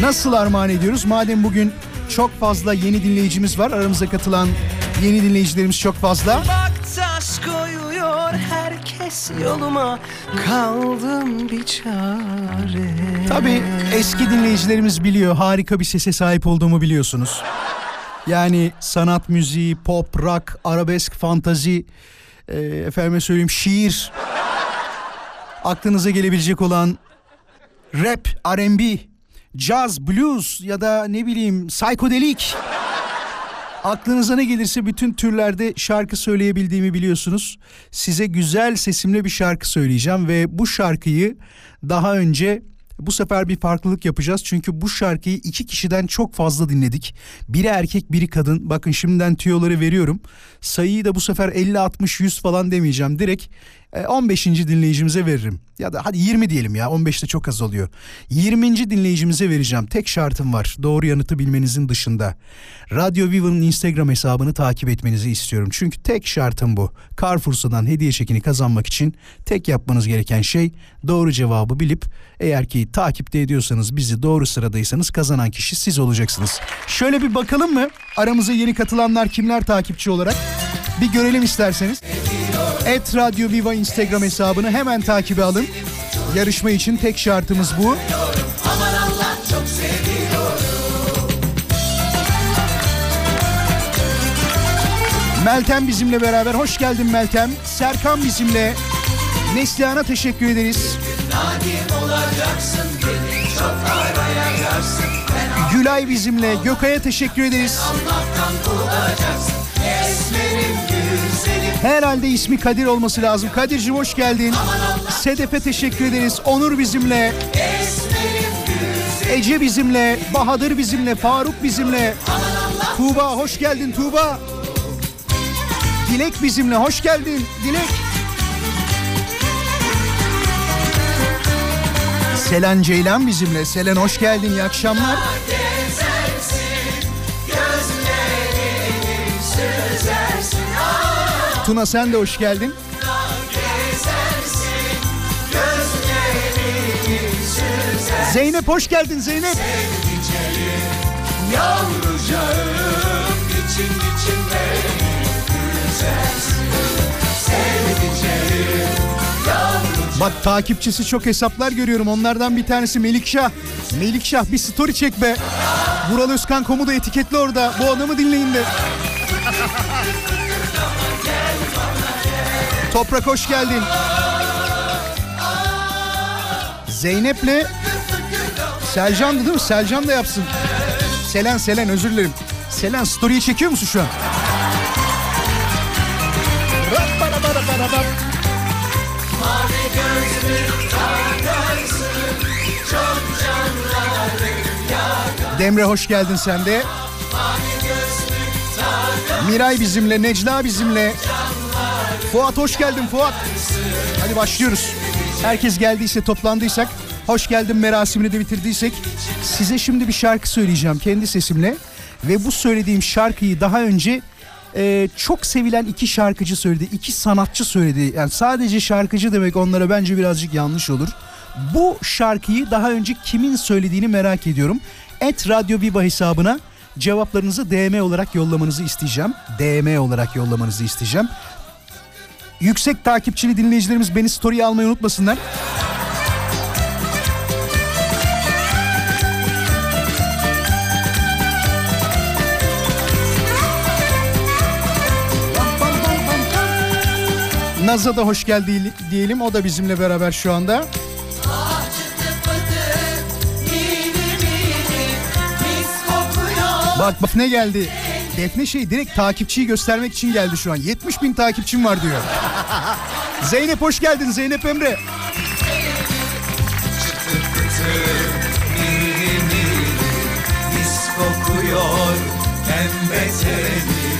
Nasıl armağan ediyoruz? Madem bugün çok fazla yeni dinleyicimiz var. Aramıza katılan yeni dinleyicilerimiz çok fazla. Bak taş koyuyor herkes yoluma kaldım bir çare. Tabii eski dinleyicilerimiz biliyor. Harika bir sese sahip olduğumu biliyorsunuz. Yani sanat müziği, pop, rock, arabesk, fantazi, e, efendime söyleyeyim şiir. Aklınıza gelebilecek olan rap, R&B, jazz, blues ya da ne bileyim psikodelik. Aklınıza ne gelirse bütün türlerde şarkı söyleyebildiğimi biliyorsunuz. Size güzel sesimle bir şarkı söyleyeceğim ve bu şarkıyı daha önce bu sefer bir farklılık yapacağız. Çünkü bu şarkıyı iki kişiden çok fazla dinledik. Biri erkek biri kadın. Bakın şimdiden tüyoları veriyorum. Sayıyı da bu sefer 50 60 100 falan demeyeceğim. Direkt 15. dinleyicimize veririm. Ya da hadi 20 diyelim ya 15 de çok az oluyor. 20. dinleyicimize vereceğim. Tek şartım var. Doğru yanıtı bilmenizin dışında. Radyo Viva'nın Instagram hesabını takip etmenizi istiyorum. Çünkü tek şartım bu. Carrefour'dan hediye çekini kazanmak için tek yapmanız gereken şey doğru cevabı bilip eğer ki takipte ediyorsanız bizi doğru sıradaysanız kazanan kişi siz olacaksınız. Şöyle bir bakalım mı? Aramıza yeni katılanlar kimler takipçi olarak? Bir görelim isterseniz. Et Radyo Viva Instagram hesabını hemen takibe alın. Yarışma için tek şartımız bu. Meltem bizimle beraber. Hoş geldin Meltem. Serkan bizimle. Neslihan'a teşekkür ederiz. Gülay bizimle. Gökay'a teşekkür ederiz. Herhalde ismi Kadir olması lazım. Kadir'cim hoş geldin. Sedef'e teşekkür ederiz. Onur bizimle. Ece bizimle. Bahadır bizimle. Faruk bizimle. Tuğba hoş geldin Tuğba. Dilek bizimle. Hoş geldin Dilek. Selen Ceylan bizimle. Selen hoş geldin. İyi akşamlar. Tuna sen de hoş geldin. Zeynep hoş geldin Zeynep. Bak takipçisi çok hesaplar görüyorum. Onlardan bir tanesi Melikşah. Melikşah bir story çek be. Vural Özkan komu etiketli orada. Bu adamı dinleyin de. <laughs> Toprak hoş geldin. Zeynep'le Selcan'dı değil mi? Selcan da yapsın. Selen Selen özür dilerim. Selen story'i çekiyor musun şu an? Demre hoş geldin sen de. Miray bizimle, Necla bizimle. Fuat hoş geldin Fuat. Hadi başlıyoruz. Herkes geldiyse toplandıysak, hoş geldin merasimini de bitirdiysek size şimdi bir şarkı söyleyeceğim kendi sesimle. Ve bu söylediğim şarkıyı daha önce e, çok sevilen iki şarkıcı söyledi, iki sanatçı söyledi. Yani sadece şarkıcı demek onlara bence birazcık yanlış olur. Bu şarkıyı daha önce kimin söylediğini merak ediyorum. Et Radyo Viva hesabına cevaplarınızı DM olarak yollamanızı isteyeceğim. DM olarak yollamanızı isteyeceğim. Yüksek takipçili dinleyicilerimiz beni story'e almayı unutmasınlar. Naz'a da hoş geldi diyelim. O da bizimle beraber şu anda. Bak bak ne geldi. Defne şey direkt takipçiyi göstermek için geldi şu an. 70 bin takipçim var diyor. <laughs> Zeynep hoş geldin Zeynep Emre. Kokuyor pembe teni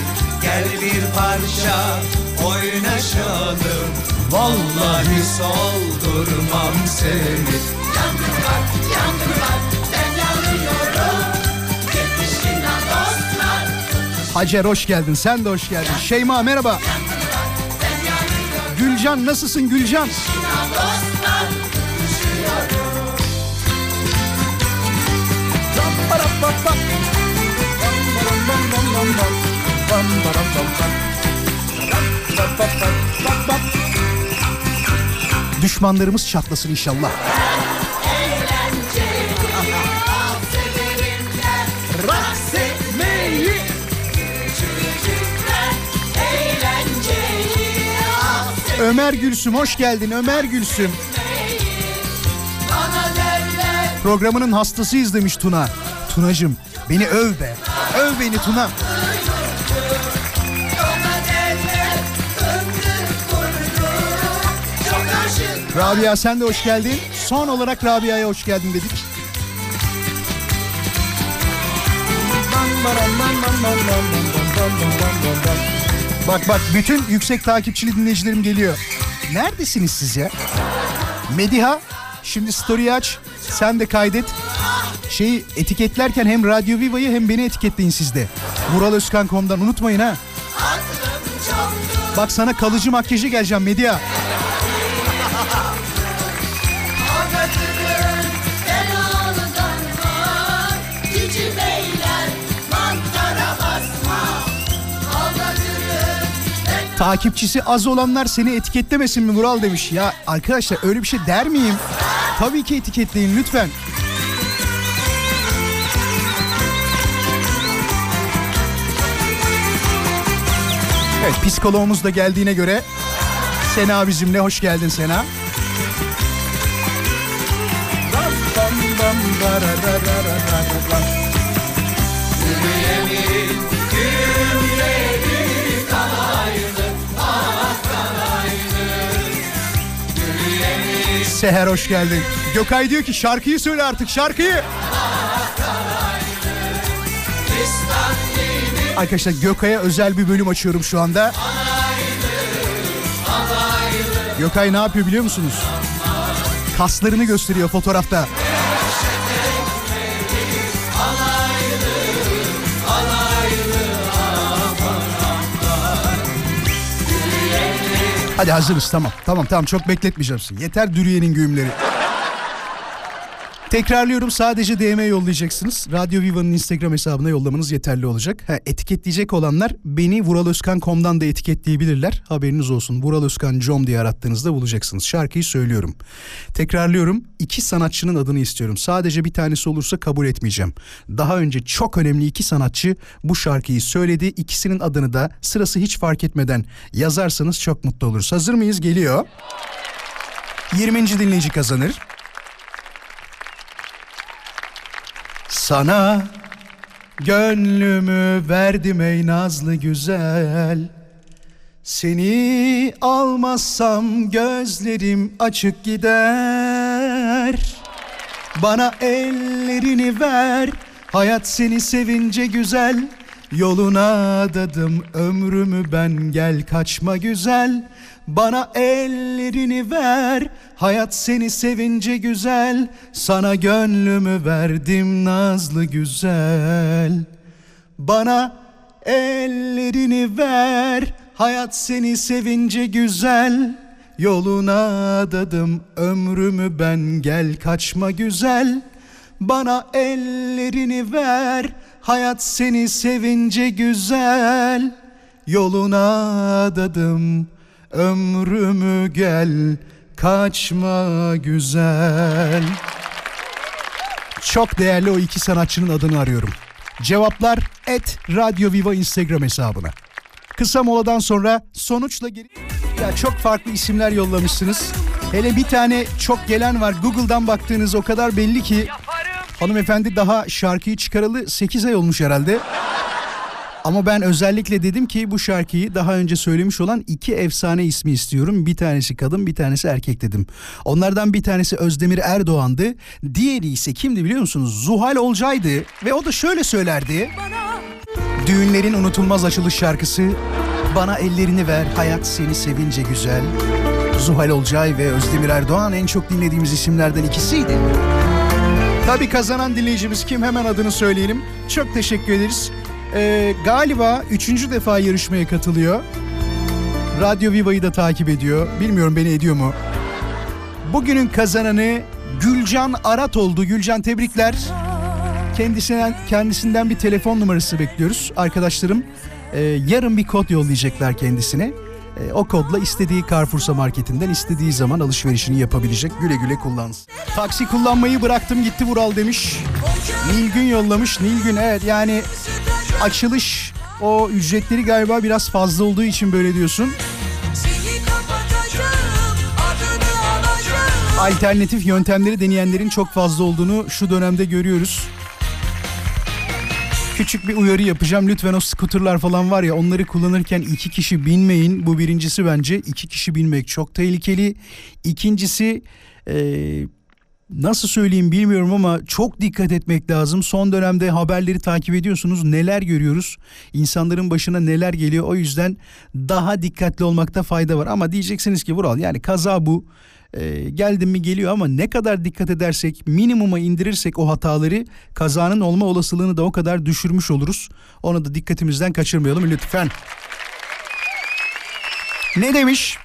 Gel bir parça oynaşalım Vallahi soldurmam seni Yangın var, yangın var Hacer hoş geldin. Sen de hoş geldin. Şeyma merhaba. Gülcan nasılsın Gülcan? Düşmanlarımız çatlasın inşallah. Ömer Gülsüm hoş geldin Ömer Gülsüm. Programının hastasıyız demiş Tuna. Tunacım beni öv be. Öv beni Tuna. Rabia sen de hoş geldin. Son olarak Rabia'ya hoş geldin dedik. Bak bak bütün yüksek takipçili dinleyicilerim geliyor. Neredesiniz siz ya? Mediha şimdi story aç. Sen de kaydet. Şeyi etiketlerken hem Radyo Viva'yı hem beni etiketleyin siz de. Vuraloskan.com'dan unutmayın ha. Bak sana kalıcı makyajı geleceğim Medya. Takipçisi az olanlar seni etiketlemesin mi Vural demiş. Ya arkadaşlar öyle bir şey der miyim? Tabii ki etiketleyin lütfen. Evet psikoloğumuz da geldiğine göre Sena bizimle hoş geldin Sena. Yürüyemin Gülleri Seher hoş geldin. Gökay diyor ki şarkıyı söyle artık şarkıyı. Arkadaşlar Gökay'a özel bir bölüm açıyorum şu anda. Gökay ne yapıyor biliyor musunuz? Kaslarını gösteriyor fotoğrafta. Hadi hazırız tamam. Tamam tamam çok bekletmeyeceğim sizi. Yeter Dürüye'nin güğümleri. Tekrarlıyorum sadece DM yollayacaksınız. Radyo Viva'nın Instagram hesabına yollamanız yeterli olacak. Ha, etiketleyecek olanlar beni vuraloskan.com'dan da etiketleyebilirler. Haberiniz olsun. Vuraloskan.com diye arattığınızda bulacaksınız. Şarkıyı söylüyorum. Tekrarlıyorum. iki sanatçının adını istiyorum. Sadece bir tanesi olursa kabul etmeyeceğim. Daha önce çok önemli iki sanatçı bu şarkıyı söyledi. İkisinin adını da sırası hiç fark etmeden yazarsanız çok mutlu oluruz. Hazır mıyız? Geliyor. 20. dinleyici kazanır. Sana gönlümü verdim ey nazlı güzel. Seni almazsam gözlerim açık gider. Bana ellerini ver hayat seni sevince güzel. Yoluna adadım ömrümü ben gel kaçma güzel Bana ellerini ver hayat seni sevince güzel. Sana gönlümü verdim nazlı güzel. Bana ellerini ver hayat seni sevince güzel. Yoluna adadım ömrümü ben gel kaçma güzel. Bana ellerini ver hayat seni sevince güzel. Yoluna adadım ömrümü gel kaçma güzel Çok değerli o iki sanatçının adını arıyorum. Cevaplar et Radyo Viva Instagram hesabına. Kısa moladan sonra sonuçla geri... Ya çok farklı isimler yollamışsınız. Hele bir tane çok gelen var. Google'dan baktığınız o kadar belli ki hanımefendi daha şarkıyı çıkaralı 8 ay olmuş herhalde. Ama ben özellikle dedim ki bu şarkıyı daha önce söylemiş olan iki efsane ismi istiyorum. Bir tanesi kadın bir tanesi erkek dedim. Onlardan bir tanesi Özdemir Erdoğan'dı. Diğeri ise kimdi biliyor musunuz? Zuhal Olcay'dı. Ve o da şöyle söylerdi. Düğünlerin unutulmaz açılış şarkısı Bana ellerini ver hayat seni sevince güzel. Zuhal Olcay ve Özdemir Erdoğan en çok dinlediğimiz isimlerden ikisiydi. Tabii kazanan dinleyicimiz kim hemen adını söyleyelim. Çok teşekkür ederiz. Ee, galiba üçüncü defa yarışmaya katılıyor. Radyo Viva'yı da takip ediyor. Bilmiyorum beni ediyor mu? Bugünün kazananı Gülcan Arat oldu. Gülcan tebrikler. Kendisinden kendisinden bir telefon numarası bekliyoruz. Arkadaşlarım e, yarın bir kod yollayacaklar kendisine. E, o kodla istediği Carrefour'sa marketinden istediği zaman alışverişini yapabilecek. Güle güle kullansın. Taksi kullanmayı bıraktım gitti Vural demiş. Nilgün yollamış. Nilgün evet yani açılış o ücretleri galiba biraz fazla olduğu için böyle diyorsun. Alternatif yöntemleri deneyenlerin çok fazla olduğunu şu dönemde görüyoruz. Küçük bir uyarı yapacağım. Lütfen o skuterlar falan var ya onları kullanırken iki kişi binmeyin. Bu birincisi bence. iki kişi binmek çok tehlikeli. İkincisi eee, nasıl söyleyeyim bilmiyorum ama çok dikkat etmek lazım. Son dönemde haberleri takip ediyorsunuz. Neler görüyoruz? İnsanların başına neler geliyor? O yüzden daha dikkatli olmakta fayda var. Ama diyeceksiniz ki Vural yani kaza bu. Ee, geldim mi geliyor ama ne kadar dikkat edersek minimuma indirirsek o hataları kazanın olma olasılığını da o kadar düşürmüş oluruz. Onu da dikkatimizden kaçırmayalım lütfen. Ne demiş?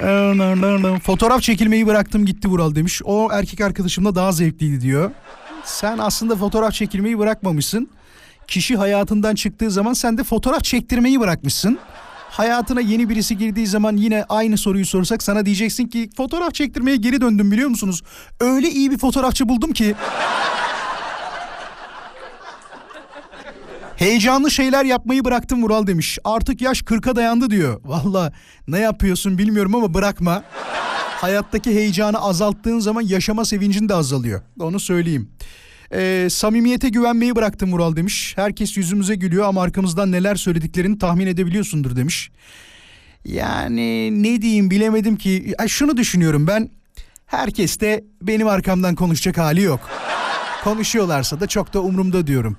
<laughs> Fotoğraf çekilmeyi bıraktım gitti Vural demiş. O erkek arkadaşımla daha zevkliydi diyor. Sen aslında fotoğraf çekilmeyi bırakmamışsın. Kişi hayatından çıktığı zaman sen de fotoğraf çektirmeyi bırakmışsın. Hayatına yeni birisi girdiği zaman yine aynı soruyu sorsak sana diyeceksin ki fotoğraf çektirmeye geri döndüm biliyor musunuz? Öyle iyi bir fotoğrafçı buldum ki. Heyecanlı şeyler yapmayı bıraktım Vural demiş. Artık yaş 40'a dayandı diyor. Valla ne yapıyorsun bilmiyorum ama bırakma. Hayattaki heyecanı azalttığın zaman yaşama sevincin de azalıyor. Onu söyleyeyim. Ee, samimiyete güvenmeyi bıraktım Vural demiş. Herkes yüzümüze gülüyor ama arkamızdan neler söylediklerini tahmin edebiliyorsundur demiş. Yani ne diyeyim bilemedim ki. Ay, şunu düşünüyorum ben. Herkes de benim arkamdan konuşacak hali yok. Konuşuyorlarsa da çok da umurumda diyorum.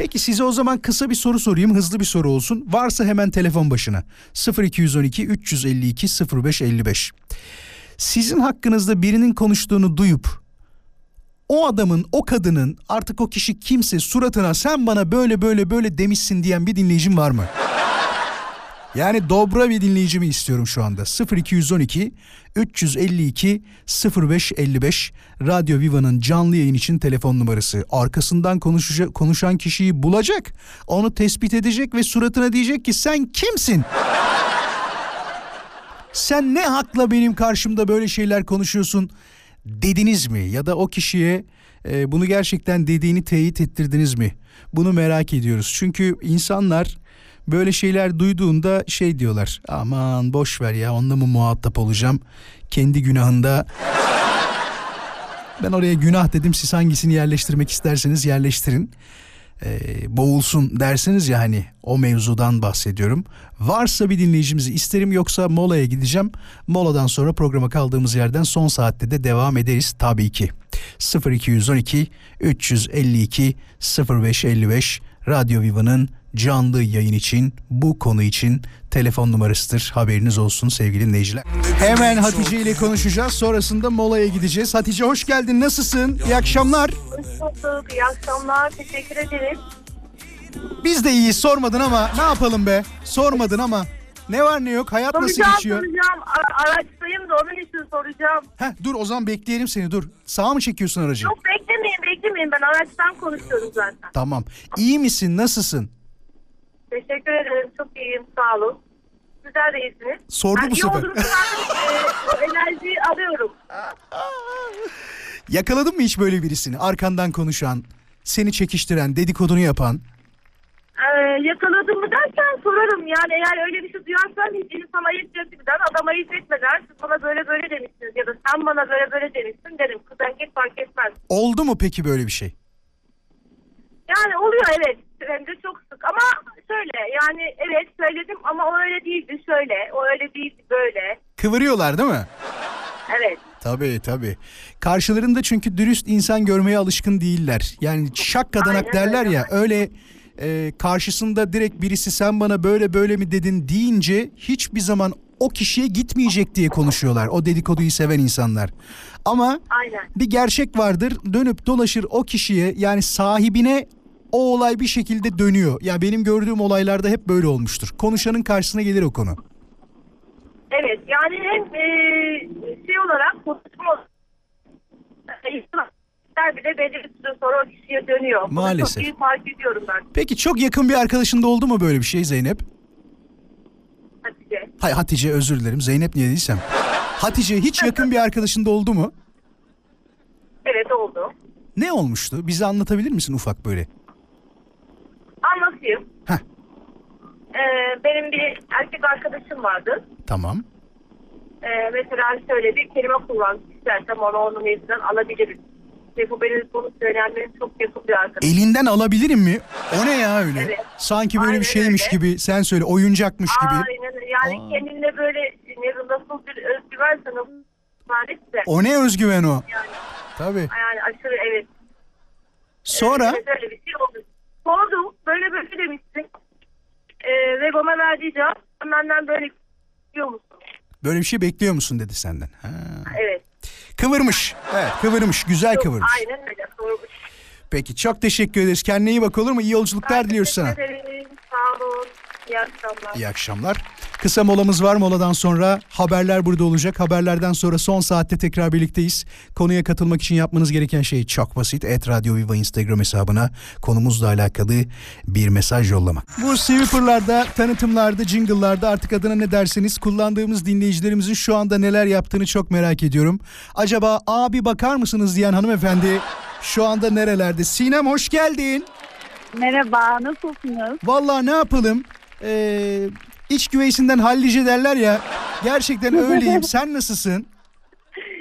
Peki size o zaman kısa bir soru sorayım. Hızlı bir soru olsun. Varsa hemen telefon başına. 0212 352 0555. Sizin hakkınızda birinin konuştuğunu duyup o adamın, o kadının artık o kişi kimse suratına sen bana böyle böyle böyle demişsin diyen bir dinleyicim var mı? Yani dobra bir dinleyicimi istiyorum şu anda. 0212 352 0555 Radyo Viva'nın canlı yayın için telefon numarası. Arkasından konuşacak, konuşan kişiyi bulacak. Onu tespit edecek ve suratına diyecek ki sen kimsin? <laughs> Sen ne hakla benim karşımda böyle şeyler konuşuyorsun dediniz mi? Ya da o kişiye e, bunu gerçekten dediğini teyit ettirdiniz mi? Bunu merak ediyoruz. Çünkü insanlar böyle şeyler duyduğunda şey diyorlar. Aman boş ver ya onunla mı muhatap olacağım? Kendi günahında ben oraya günah dedim siz hangisini yerleştirmek isterseniz yerleştirin. Ee, boğulsun derseniz ya hani o mevzudan bahsediyorum. Varsa bir dinleyicimizi isterim yoksa molaya gideceğim. Moladan sonra programa kaldığımız yerden son saatte de devam ederiz tabii ki. 0212 352 0555 Radyo Viva'nın canlı yayın için bu konu için telefon numarasıdır. Haberiniz olsun sevgili dinleyiciler. Hemen Hatice ile konuşacağız. Sonrasında molaya gideceğiz. Hatice hoş geldin. Nasılsın? İyi akşamlar. Hoş bulduk. İyi akşamlar. Teşekkür ederim. Biz de iyiyiz. Sormadın ama ne yapalım be? Sormadın ama. Ne var ne yok? Hayat nasıl Soracağım geçiyor? soracağım. Araçtayım da onun için soracağım. Heh, dur o zaman bekleyelim seni dur. Sağa mı çekiyorsun aracı? Yok beklemeyin beklemeyin. Ben araçtan konuşuyorum zaten. Tamam. İyi misin? Nasılsın? Teşekkür ederim. Çok iyiyim. Sağ olun. Güzel de iyisiniz. Sordu Ben bu sefer. zaten e, enerjiyi alıyorum. Yakaladın mı hiç böyle birisini? Arkandan konuşan, seni çekiştiren, dedikodunu yapan. Ee, yakaladım mı dersen sorarım. Yani eğer öyle bir şey duyarsan hiç insan ayırt etmeden, adam ayırt etmeden siz bana böyle böyle demişsiniz ya da sen bana böyle böyle demişsin derim. Kız erkek fark etmez. Oldu mu peki böyle bir şey? Yani oluyor evet. Hem de çok sık ama şöyle yani evet söyledim ama o öyle değildi şöyle. O öyle değildi böyle. Kıvırıyorlar değil mi? Evet. Tabii tabii. Karşılarında çünkü dürüst insan görmeye alışkın değiller. Yani şakkadanak Aynen derler öyle. ya öyle e, karşısında direkt birisi sen bana böyle böyle mi dedin deyince hiçbir zaman o kişiye gitmeyecek diye konuşuyorlar. O dedikoduyu seven insanlar. Ama Aynen. bir gerçek vardır dönüp dolaşır o kişiye yani sahibine o olay bir şekilde dönüyor. Ya benim gördüğüm olaylarda hep böyle olmuştur. Konuşanın karşısına gelir o konu. Evet yani hem e, şey olarak konuşma bir de belli bir süre sonra o kişiye dönüyor. Bunu Maalesef. Çok iyi fark ediyorum ben Peki çok yakın bir arkadaşında oldu mu böyle bir şey Zeynep? Hatice. Hay Hatice özür dilerim. Zeynep niye değilsem. Hatice hiç yakın bir arkadaşında oldu mu? Evet oldu. Ne olmuştu? Bize anlatabilir misin ufak böyle? Anlatayım. Heh. Ee, benim bir erkek arkadaşım vardı. Tamam. Ee, mesela şöyle bir kelime kullanmak istersem onu onun elinden alabilirim. Ve bu benim bunu söyleyen benim çok yakın bir arkadaşım. Elinden alabilirim mi? O ne ya öyle? Evet. Sanki böyle Aynen bir şeymiş öyle. gibi. Sen söyle oyuncakmış gibi. Aynen yani Aa. kendinde böyle ne- nasıl bir özgüven sana sahipse. O ne özgüven o? Yani, Tabii. yani aşırı evet. Sonra Evet, öyle bir şey oldu. Sordum böyle böyle demişsin. Ee, ve bana verdiği cevap "Sen benden böyle istiyor musun? böyle bir şey bekliyor musun dedi senden. Ha. Evet. Kıvırmış. Evet kıvırmış. Güzel kıvırmış. Aynen öyle sormuş. Peki çok teşekkür ederiz. Kendine iyi bak olur mu? İyi yolculuklar diliyoruz sana. Ederim. İyi akşamlar. İyi akşamlar. Kısa molamız var. Moladan sonra haberler burada olacak. Haberlerden sonra son saatte tekrar birlikteyiz. Konuya katılmak için yapmanız gereken şey çok basit. Et Radio Viva Instagram hesabına konumuzla alakalı bir mesaj yollamak. Bu Sweeper'larda, tanıtımlarda, jingle'larda artık adına ne derseniz kullandığımız dinleyicilerimizin şu anda neler yaptığını çok merak ediyorum. Acaba abi bakar mısınız diyen hanımefendi şu anda nerelerde? Sinem hoş geldin. Merhaba, nasılsınız? Vallahi ne yapalım? Ee, iç güveysinden hallice derler ya. Gerçekten öyleyim. Sen nasılsın?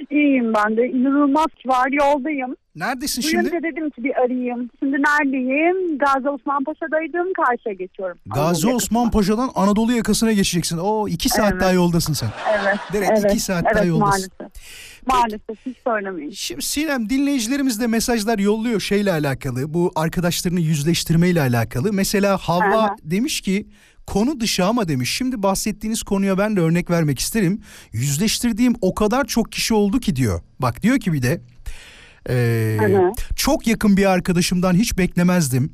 İyiyim ben de. İnanılmaz var yoldayım. Neredesin Duyunca şimdi? dedim ki bir arayayım. Şimdi neredeyim? Gazi Osman Paşa'daydım. Karşıya geçiyorum. Gazi Anadolu Osman Paşa'dan Anadolu yakasına geçeceksin. O iki saat Evet. daha yoldasın sen. Evet. Direkt evet, iki saat evet, daha yoldasın. Maalesef. Maalesef hiç söylemeyin. Şimdi Sinem dinleyicilerimiz de mesajlar yolluyor şeyle alakalı. Bu arkadaşlarını yüzleştirmeyle alakalı. Mesela Havva Aha. demiş ki konu dışı ama demiş. Şimdi bahsettiğiniz konuya ben de örnek vermek isterim. Yüzleştirdiğim o kadar çok kişi oldu ki diyor. Bak diyor ki bir de ee, Aha. çok yakın bir arkadaşımdan hiç beklemezdim.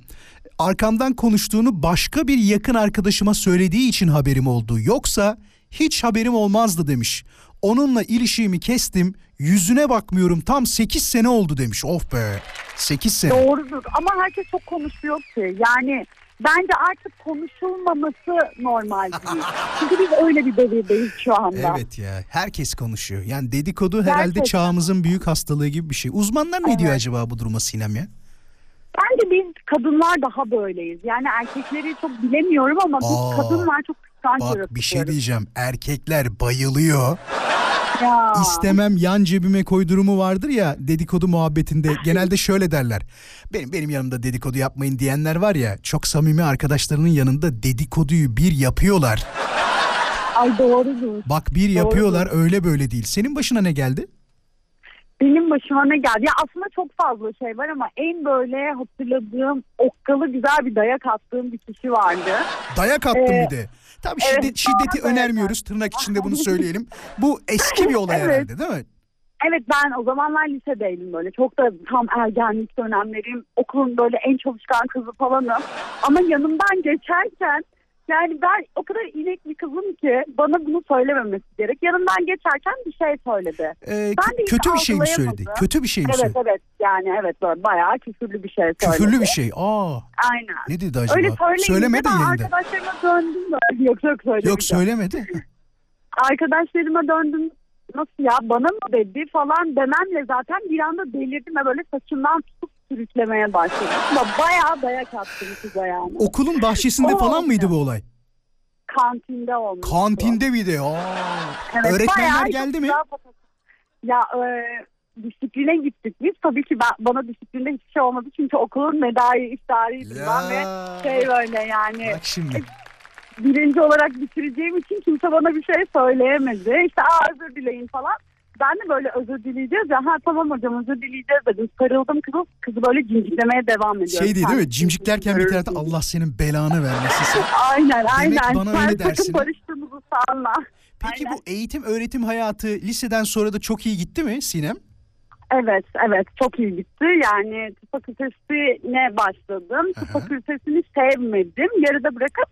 Arkamdan konuştuğunu başka bir yakın arkadaşıma söylediği için haberim oldu. Yoksa hiç haberim olmazdı demiş. Onunla ilişiğimi kestim. Yüzüne bakmıyorum. Tam 8 sene oldu demiş. Of be. 8 sene. Doğrudur ama herkes çok konuşuyor ki. Yani bence artık konuşulmaması normal değil. <laughs> Çünkü biz öyle bir devirdeyiz şu anda. Evet ya. Herkes konuşuyor. Yani dedikodu herhalde Gerçekten. çağımızın büyük hastalığı gibi bir şey. Uzmanlar ne diyor Evet. acaba bu duruma Sinem ya? Bence biz kadınlar daha böyleyiz. Yani erkekleri çok bilemiyorum ama biz Aa, kadınlar çok kıskanç Bak bir şey diyeceğim. Erkekler bayılıyor. Ya. İstemem yan cebime koy durumu vardır ya dedikodu muhabbetinde <laughs> genelde şöyle derler. Benim benim yanımda dedikodu yapmayın diyenler var ya çok samimi arkadaşlarının yanında dedikoduyu bir yapıyorlar. Ay doğrudur. Bak bir yapıyorlar öyle böyle değil. Senin başına ne geldi? Benim başıma ne geldi? Ya aslında çok fazla şey var ama en böyle hatırladığım okkalı güzel bir dayak attığım bir kişi vardı. Dayak attın Ee, bir de. Tabii evet, şiddet, şiddeti sonra önermiyoruz tırnak içinde bunu <laughs> söyleyelim. Bu eski bir olay Evet. herhalde değil mi? Evet ben o zamanlar lisedeydim böyle. Çok da tam ergenlik dönemlerim. Okulun böyle en çalışkan kızı falanım. Ama yanımdan geçerken yani ben o kadar inek bir kızım ki bana bunu söylememesi gerek. Yanımdan geçerken bir şey söyledi. Ee, Ben de kötü bir şey mi söyledi? Kötü bir şey mi Evet söyledi? evet yani evet böyle bayağı küfürlü bir şey söyledi. Küfürlü bir şey. Aa Aynen. ne dedi acaba? Öyle Söylemedi ben yerinde. arkadaşlarıma döndüm böyle. <laughs> Yok yok söylemeyeceğim. Yok söylemedi. Arkadaşlarıma döndüm. Nasıl ya bana mı dedi falan dememle zaten bir anda delirdim ve böyle saçından tutup sürüklemeye başladım. Ama bayağı dayak attım kıza yani. Okulun bahçesinde O falan oldu. mıydı bu olay? Kantinde olmuş. Kantinde bir de. Aa. Evet, Öğretmenler geldi mi? Ya e, disipline gittik biz. Tabii ki ben, bana disiplinde hiçbir şey olmadı. Çünkü okulun medai iftarıydım Ya. ben ve şey böyle yani Bak şimdi. birinci olarak bitireceğim için kimse bana bir şey söyleyemedi. İşte Aa, özür dileyin falan. Ben de böyle özür dileyeceğiz ya. Ha tamam hocam özür dileyeceğiz dedim. Sarıldım kızı. Kızı böyle cimciklemeye devam ediyorum. Şey değil değil mi? Cimciklerken bir tarafta Allah senin belanı vermesin. sen. <laughs> Aynen aynen. bana Sen öyle sakın dersin. barıştığımızı sanma. Peki bu eğitim öğretim hayatı liseden sonra da çok iyi gitti mi Sinem? Evet, evet çok iyi gitti. Yani tıp fakültesine başladım. Tıp fakültesini sevmedim. Yarıda bırakıp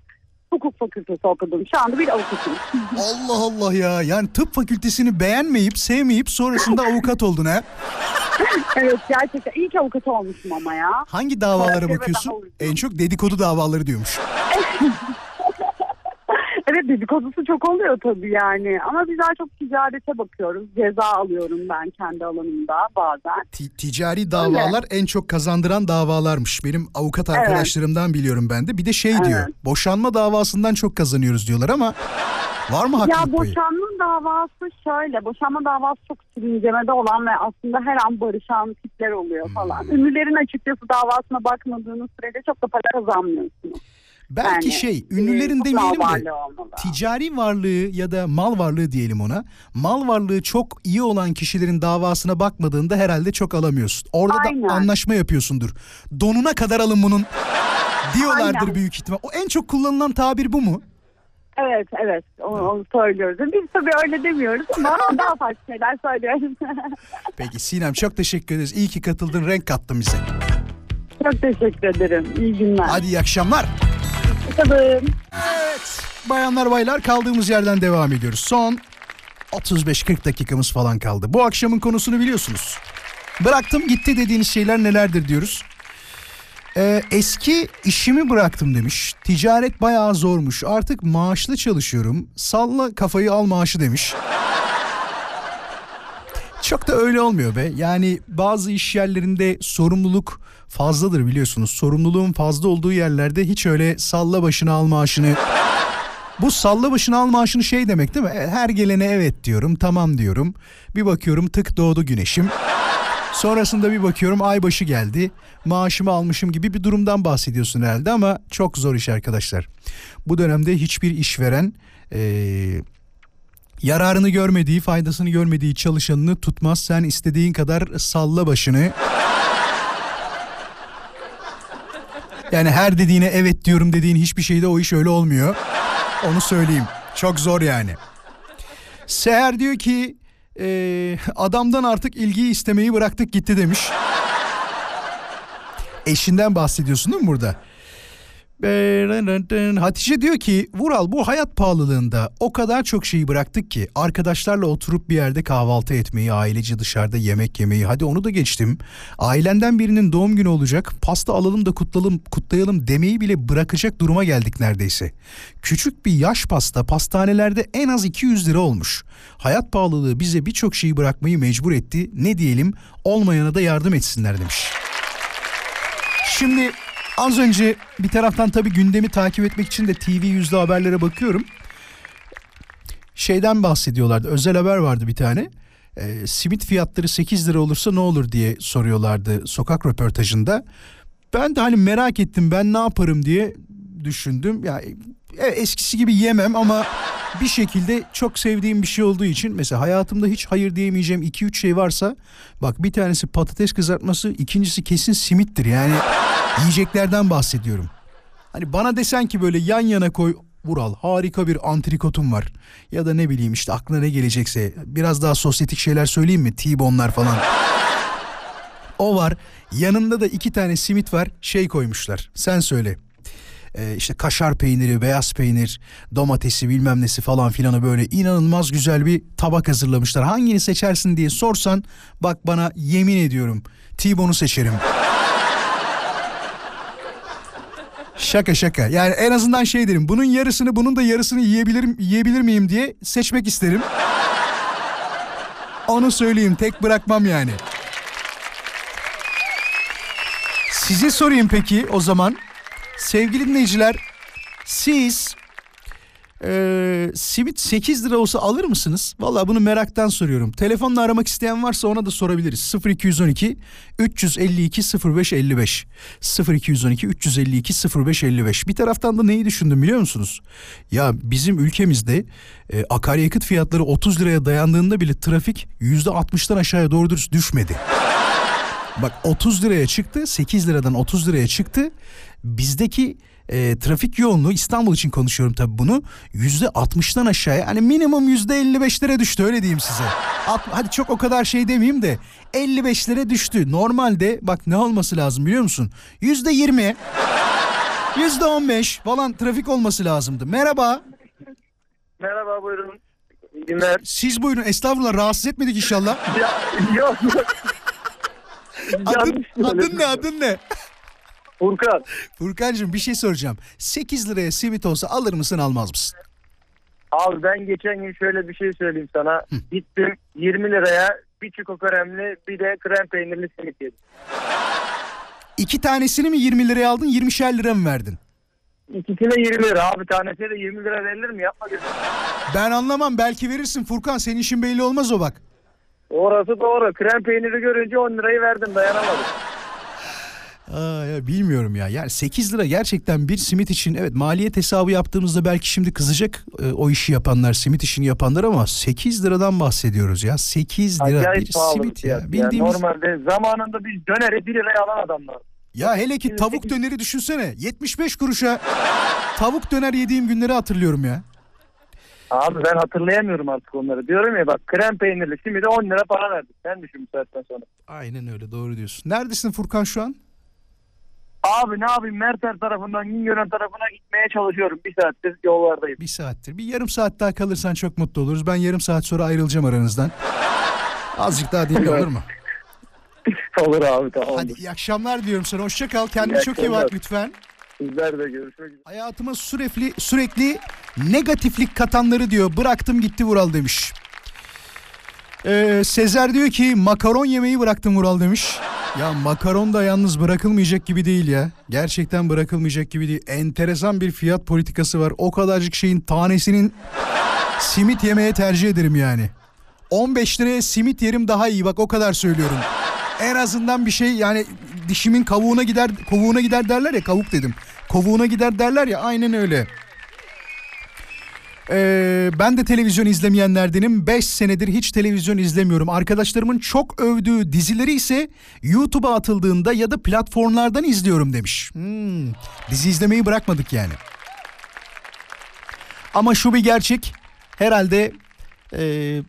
hukuk fakültesi okudum. Şu anda bir avukatım. Allah Allah ya. Yani tıp fakültesini beğenmeyip sevmeyip sonrasında <laughs> avukat oldun ha. evet gerçekten iyi ki avukat olmuşum ama ya. Hangi davalara bakıyorsun? En çok dedikodu davaları diyormuş. <laughs> Evet dedikodusu çok oluyor tabii yani. Ama biz daha çok ticarete bakıyoruz. Ceza alıyorum ben kendi alanımda bazen. Ti- ticari davalar en çok kazandıran davalarmış. Benim avukat Evet. arkadaşlarımdan biliyorum ben de. Bir de şey Evet. diyor. Boşanma davasından çok kazanıyoruz diyorlar ama var mı Ya haklılık payı? boşanma davası şöyle. Boşanma davası çok sürüncemede olan ve aslında her an barışan tipler oluyor Hmm. falan. Ünlülerin açıkçası davasına bakmadığınız sürece çok da para kazanmıyorsunuz. Belki Yani, şey ünlülerin e, demeyelim de ticari varlığı ya da mal varlığı diyelim ona. Mal varlığı çok iyi olan kişilerin davasına bakmadığında herhalde çok alamıyorsun. Orada Aynen. da anlaşma yapıyorsundur. Donuna kadar alın bunun diyorlardır Aynen. büyük ihtimal. O en çok kullanılan tabir bu mu? Evet evet onu, onu söylüyoruz. Biz tabii öyle demiyoruz ama <laughs> daha farklı şeyler söylüyoruz. <laughs> Peki Sinem çok teşekkür ederiz. İyi ki katıldın renk kattın bize. çok teşekkür ederim. İyi günler. Hadi iyi akşamlar. Tabii. Evet bayanlar baylar kaldığımız yerden devam ediyoruz. Son 35-40 dakikamız falan kaldı. Bu akşamın konusunu biliyorsunuz. Bıraktım gitti dediğiniz şeyler nelerdir diyoruz. Ee, eski işimi bıraktım demiş. Ticaret bayağı zormuş. Artık maaşlı çalışıyorum. Salla kafayı al maaşı demiş. Çok da öyle olmuyor be. Yani bazı iş yerlerinde sorumluluk fazladır biliyorsunuz. Sorumluluğun fazla olduğu yerlerde hiç öyle salla başını al maaşını. Bu salla başını al maaşını şey demek değil mi? E, Her gelene evet diyorum, tamam diyorum. Bir bakıyorum tık doğdu güneşim. Sonrasında bir bakıyorum ay başı geldi. Maaşımı almışım gibi bir durumdan bahsediyorsun herhalde ama çok zor iş arkadaşlar. Bu dönemde hiçbir işveren eee yararını görmediği, faydasını görmediği çalışanını tutmaz. Sen istediğin kadar salla başını. Yani her dediğine evet diyorum dediğin hiçbir şeyde o iş öyle olmuyor. Onu söyleyeyim. Çok zor yani. Seher diyor ki "Ee, adamdan artık ilgiyi istemeyi bıraktık gitti demiş. Eşinden bahsediyorsun değil mi burada? Hatice diyor ki Vural bu hayat pahalılığında o kadar çok şeyi bıraktık ki arkadaşlarla oturup bir yerde kahvaltı etmeyi, ailece dışarıda yemek yemeyi hadi onu da geçtim. Ailenden birinin doğum günü olacak pasta alalım da kutlayalım, kutlayalım demeyi bile bırakacak duruma geldik neredeyse. Küçük bir yaş pasta pastanelerde en az 200 lira olmuş. Hayat pahalılığı bize birçok şeyi bırakmayı mecbur etti. Ne diyelim olmayana da yardım etsinler demiş. Şimdi az önce bir taraftan tabii gündemi takip etmek için de TV yüzde haberlere bakıyorum. Şeyden bahsediyorlardı. Özel haber vardı bir tane. Ee, simit fiyatları 8 lira olursa ne olur diye soruyorlardı sokak röportajında. Ben de hani merak ettim ben ne yaparım diye düşündüm. Ya e, eskisi gibi yemem ama bir şekilde çok sevdiğim bir şey olduğu için mesela hayatımda hiç hayır diyemeyeceğim 2-3 şey varsa bak bir tanesi patates kızartması, ikincisi kesin simittir. Yani yiyeceklerden bahsediyorum. Hani bana desen ki böyle yan yana koy Vural harika bir antrikotum var. Ya da ne bileyim işte aklına ne gelecekse biraz daha sosyetik şeyler söyleyeyim mi? T-bone'lar falan. O var. Yanında da iki tane simit var. Şey koymuşlar. Sen söyle. Ee, işte kaşar peyniri, beyaz peynir, domatesi bilmem nesi falan filanı böyle inanılmaz güzel bir tabak hazırlamışlar. Hangini seçersin diye sorsan bak bana yemin ediyorum T-bone'u seçerim. Şaka şaka. Yani en azından şey derim. Bunun yarısını bunun da yarısını yiyebilirim yiyebilir miyim diye seçmek isterim. Onu söyleyeyim. Tek bırakmam yani. Size sorayım peki o zaman. Sevgili dinleyiciler siz e, simit 8 lira olsa alır mısınız? Valla bunu meraktan soruyorum. Telefonla aramak isteyen varsa ona da sorabiliriz. 0212 352 0555 0212 352 0555 Bir taraftan da neyi düşündüm biliyor musunuz? Ya bizim ülkemizde e, akaryakıt fiyatları 30 liraya dayandığında bile trafik %60'tan aşağıya doğru dürüst düşmedi. Bak 30 liraya çıktı 8 liradan 30 liraya çıktı. Bizdeki e, trafik yoğunluğu İstanbul için konuşuyorum tabii bunu. Yüzde 60'tan aşağıya hani minimum yüzde 55'lere düştü öyle diyeyim size. At, hadi çok o kadar şey demeyeyim de 55'lere düştü. Normalde bak ne olması lazım biliyor musun? Yüzde 20 yüzde 15 falan trafik olması lazımdı. Merhaba. Merhaba buyurun. İyi günler. Siz buyurun estağfurullah rahatsız etmedik inşallah. Ya, yok adın, adın ne adın ne? Furkan. Furkancığım bir şey soracağım. 8 liraya simit olsa alır mısın almaz mısın? Abi ben geçen gün şöyle bir şey söyleyeyim sana. Gittim 20 liraya bir çiko kremli bir de krem peynirli simit yedim. İki tanesini mi 20 liraya aldın 20'şer lira mı verdin? İkisine 20 lira abi tanesine de 20 lira verilir mi yapma gözüm. Ben anlamam belki verirsin Furkan senin işin belli olmaz o bak. Orası doğru. Krem peyniri görünce 10 lirayı verdim dayanamadım. Aa, ya bilmiyorum ya. Yani 8 lira gerçekten bir simit için evet maliyet hesabı yaptığımızda belki şimdi kızacak e, o işi yapanlar, simit işini yapanlar ama 8 liradan bahsediyoruz ya. 8 lira Acayip bir simit ya. Bildiğimiz Normalde zamanında biz döneri 1 liraya alan adamlar. Ya hele ki tavuk döneri düşünsene. 75 kuruşa tavuk döner yediğim günleri hatırlıyorum ya. Abi ben hatırlayamıyorum artık onları. Diyorum ya bak krem peynirli simide 10 lira para verdik. Sen düşün bu saatten sonra. Aynen öyle doğru diyorsun. Neredesin Furkan şu an? Abi ne yapayım Merter tarafından Güngören tarafına gitmeye çalışıyorum. Bir saattir yollardayım. Bir saattir. Bir yarım saat daha kalırsan çok mutlu oluruz. Ben yarım saat sonra ayrılacağım aranızdan. Azıcık daha dinle olur mu? <laughs> Olur abi tamam. Hadi iyi akşamlar diyorum sana. Hoşça kal. Kendine İyi çok iyi bak lütfen. Sizler de görüşmek üzere. Hayatıma sürekli sürekli negatiflik katanları diyor. Bıraktım gitti Vural demiş. Ee, Sezer diyor ki makaron yemeği bıraktım Vural demiş. Ya makaron da yalnız bırakılmayacak gibi değil ya. Gerçekten bırakılmayacak gibi değil. Enteresan bir fiyat politikası var. O kadarcık şeyin tanesinin simit yemeye tercih ederim yani. 15 liraya simit yerim daha iyi bak o kadar söylüyorum. En azından bir şey yani dişimin kavuğuna gider kovuğuna gider derler ya kavuk dedim. Kovuğuna gider derler ya aynen öyle. Ee, ben de televizyon izlemeyenlerdenim. 5 senedir hiç televizyon izlemiyorum. Arkadaşlarımın çok övdüğü dizileri ise YouTube'a atıldığında ya da platformlardan izliyorum demiş. Hmm, dizi izlemeyi bırakmadık yani. Ama şu bir gerçek. Herhalde e,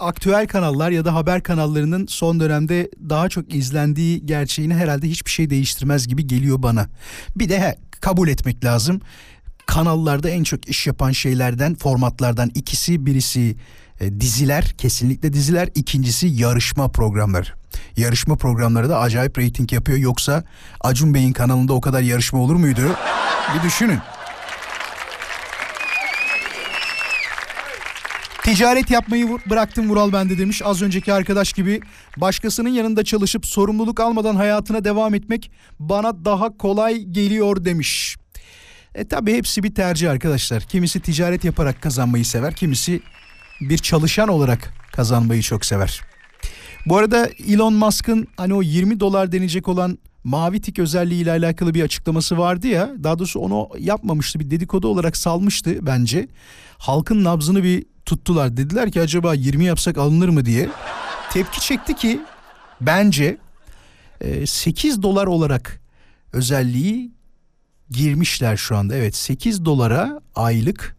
aktüel kanallar ya da haber kanallarının son dönemde daha çok izlendiği gerçeğini herhalde hiçbir şey değiştirmez gibi geliyor bana. Bir de he, kabul etmek lazım. Kanallarda en çok iş yapan şeylerden, formatlardan ikisi birisi e, diziler, kesinlikle diziler, ikincisi yarışma programları. Yarışma programları da acayip reyting yapıyor. Yoksa Acun Bey'in kanalında o kadar yarışma olur muydu? Bir düşünün. Ticaret yapmayı bıraktım Vural bende demiş. Az önceki arkadaş gibi başkasının yanında çalışıp sorumluluk almadan hayatına devam etmek bana daha kolay geliyor demiş. E tabi hepsi bir tercih arkadaşlar. Kimisi ticaret yaparak kazanmayı sever, kimisi bir çalışan olarak kazanmayı çok sever. Bu arada Elon Musk'ın hani o 20 dolar denecek olan mavi tik özelliği ile alakalı bir açıklaması vardı ya. Daha doğrusu onu yapmamıştı bir dedikodu olarak salmıştı bence. Halkın nabzını bir tuttular. Dediler ki acaba 20 yapsak alınır mı diye. Tepki çekti ki bence e, 8 dolar olarak özelliği girmişler şu anda. Evet 8 dolara aylık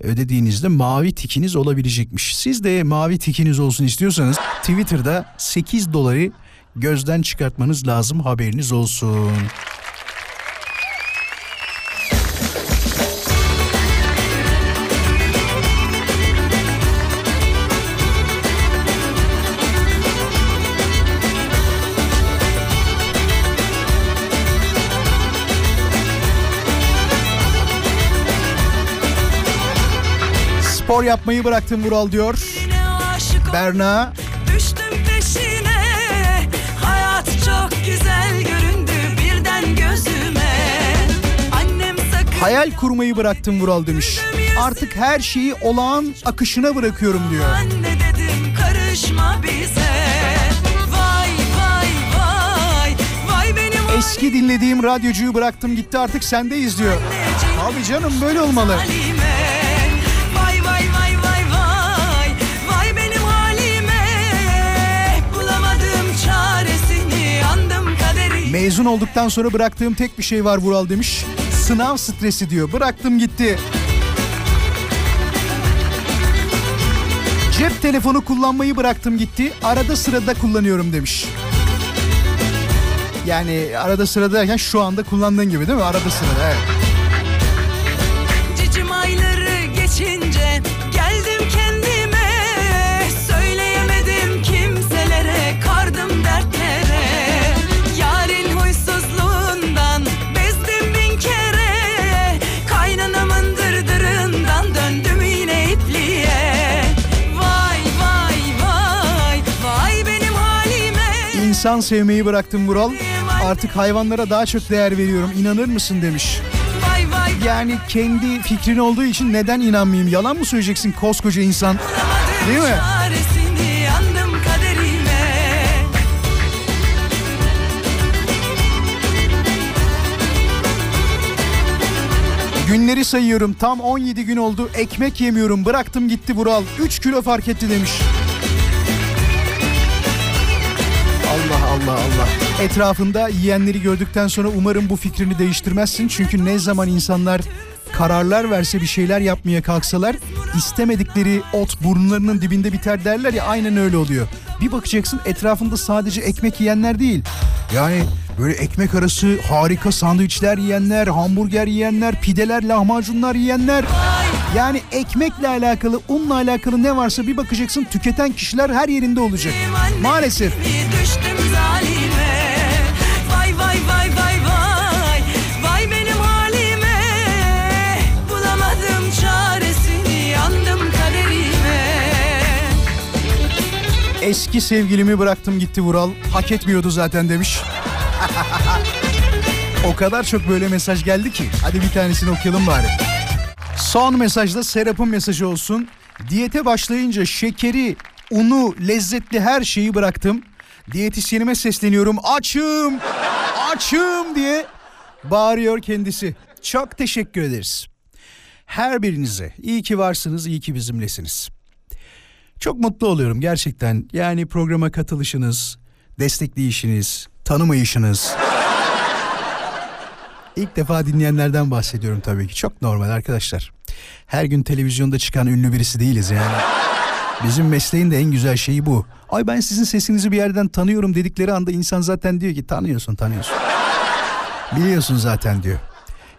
ödediğinizde mavi tikiniz olabilecekmiş. Siz de mavi tikiniz olsun istiyorsanız Twitter'da 8 doları gözden çıkartmanız lazım haberiniz olsun. Spor yapmayı bıraktım Vural diyor. Berna Düştüm peşine Hayat çok güzel göründü Birden Hayal kurmayı bıraktım Vural demiş. Artık her şeyi olağan akışına bırakıyorum diyor. Ben ne dedim karışma bize Eski dinlediğim radyocuyu bıraktım gitti artık sendeyiz diyor. Abi canım böyle olmalı. Mezun olduktan sonra bıraktığım tek bir şey var Vural demiş. Sınav stresi diyor. Bıraktım gitti. Cep telefonu kullanmayı bıraktım gitti. Arada sırada kullanıyorum demiş. Yani arada sırada derken şu anda kullandığın gibi değil mi? Arada sırada evet. İnsan sevmeyi bıraktım Vural. Artık hayvanlara daha çok değer veriyorum. İnanır mısın demiş. Yani kendi fikrin olduğu için neden inanmayayım? Yalan mı söyleyeceksin koskoca insan? Değil mi? Günleri sayıyorum. Tam 17 gün oldu. Ekmek yemiyorum. Bıraktım gitti Vural. 3 kilo fark etti demiş. Allah Allah. Etrafında yiyenleri gördükten sonra umarım bu fikrini değiştirmezsin. Çünkü ne zaman insanlar kararlar verse bir şeyler yapmaya kalksalar istemedikleri ot burnlarının dibinde biter derler ya aynen öyle oluyor. Bir bakacaksın etrafında sadece ekmek yiyenler değil. Yani böyle ekmek arası harika sandviçler yiyenler, hamburger yiyenler, pideler, lahmacunlar yiyenler. Yani ekmekle alakalı, unla alakalı ne varsa bir bakacaksın tüketen kişiler her yerinde olacak. Maalesef. Bir Eski sevgilimi bıraktım gitti Vural. Hak etmiyordu zaten demiş. <laughs> o kadar çok böyle mesaj geldi ki. Hadi bir tanesini okuyalım bari. Son mesajda Serap'ın mesajı olsun. Diyete başlayınca şekeri, unu, lezzetli her şeyi bıraktım. Diyetisyenime sesleniyorum. Açım, açım diye bağırıyor kendisi. Çok teşekkür ederiz. Her birinize iyi ki varsınız, iyi ki bizimlesiniz. Çok mutlu oluyorum gerçekten. Yani programa katılışınız, destekleyişiniz, tanımayışınız. İlk defa dinleyenlerden bahsediyorum tabii ki. Çok normal arkadaşlar. Her gün televizyonda çıkan ünlü birisi değiliz yani. Bizim mesleğin de en güzel şeyi bu. Ay ben sizin sesinizi bir yerden tanıyorum dedikleri anda insan zaten diyor ki tanıyorsun tanıyorsun. Biliyorsun zaten diyor.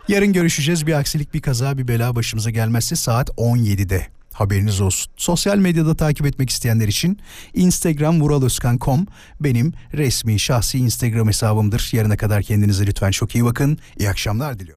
Yarın görüşeceğiz. Bir aksilik, bir kaza, bir bela başımıza gelmezse saat 17'de. Haberiniz olsun. Sosyal medyada takip etmek isteyenler için Instagram vuraloskan.com benim resmi şahsi Instagram hesabımdır. Yarına kadar kendinize lütfen çok iyi bakın. İyi akşamlar diliyorum.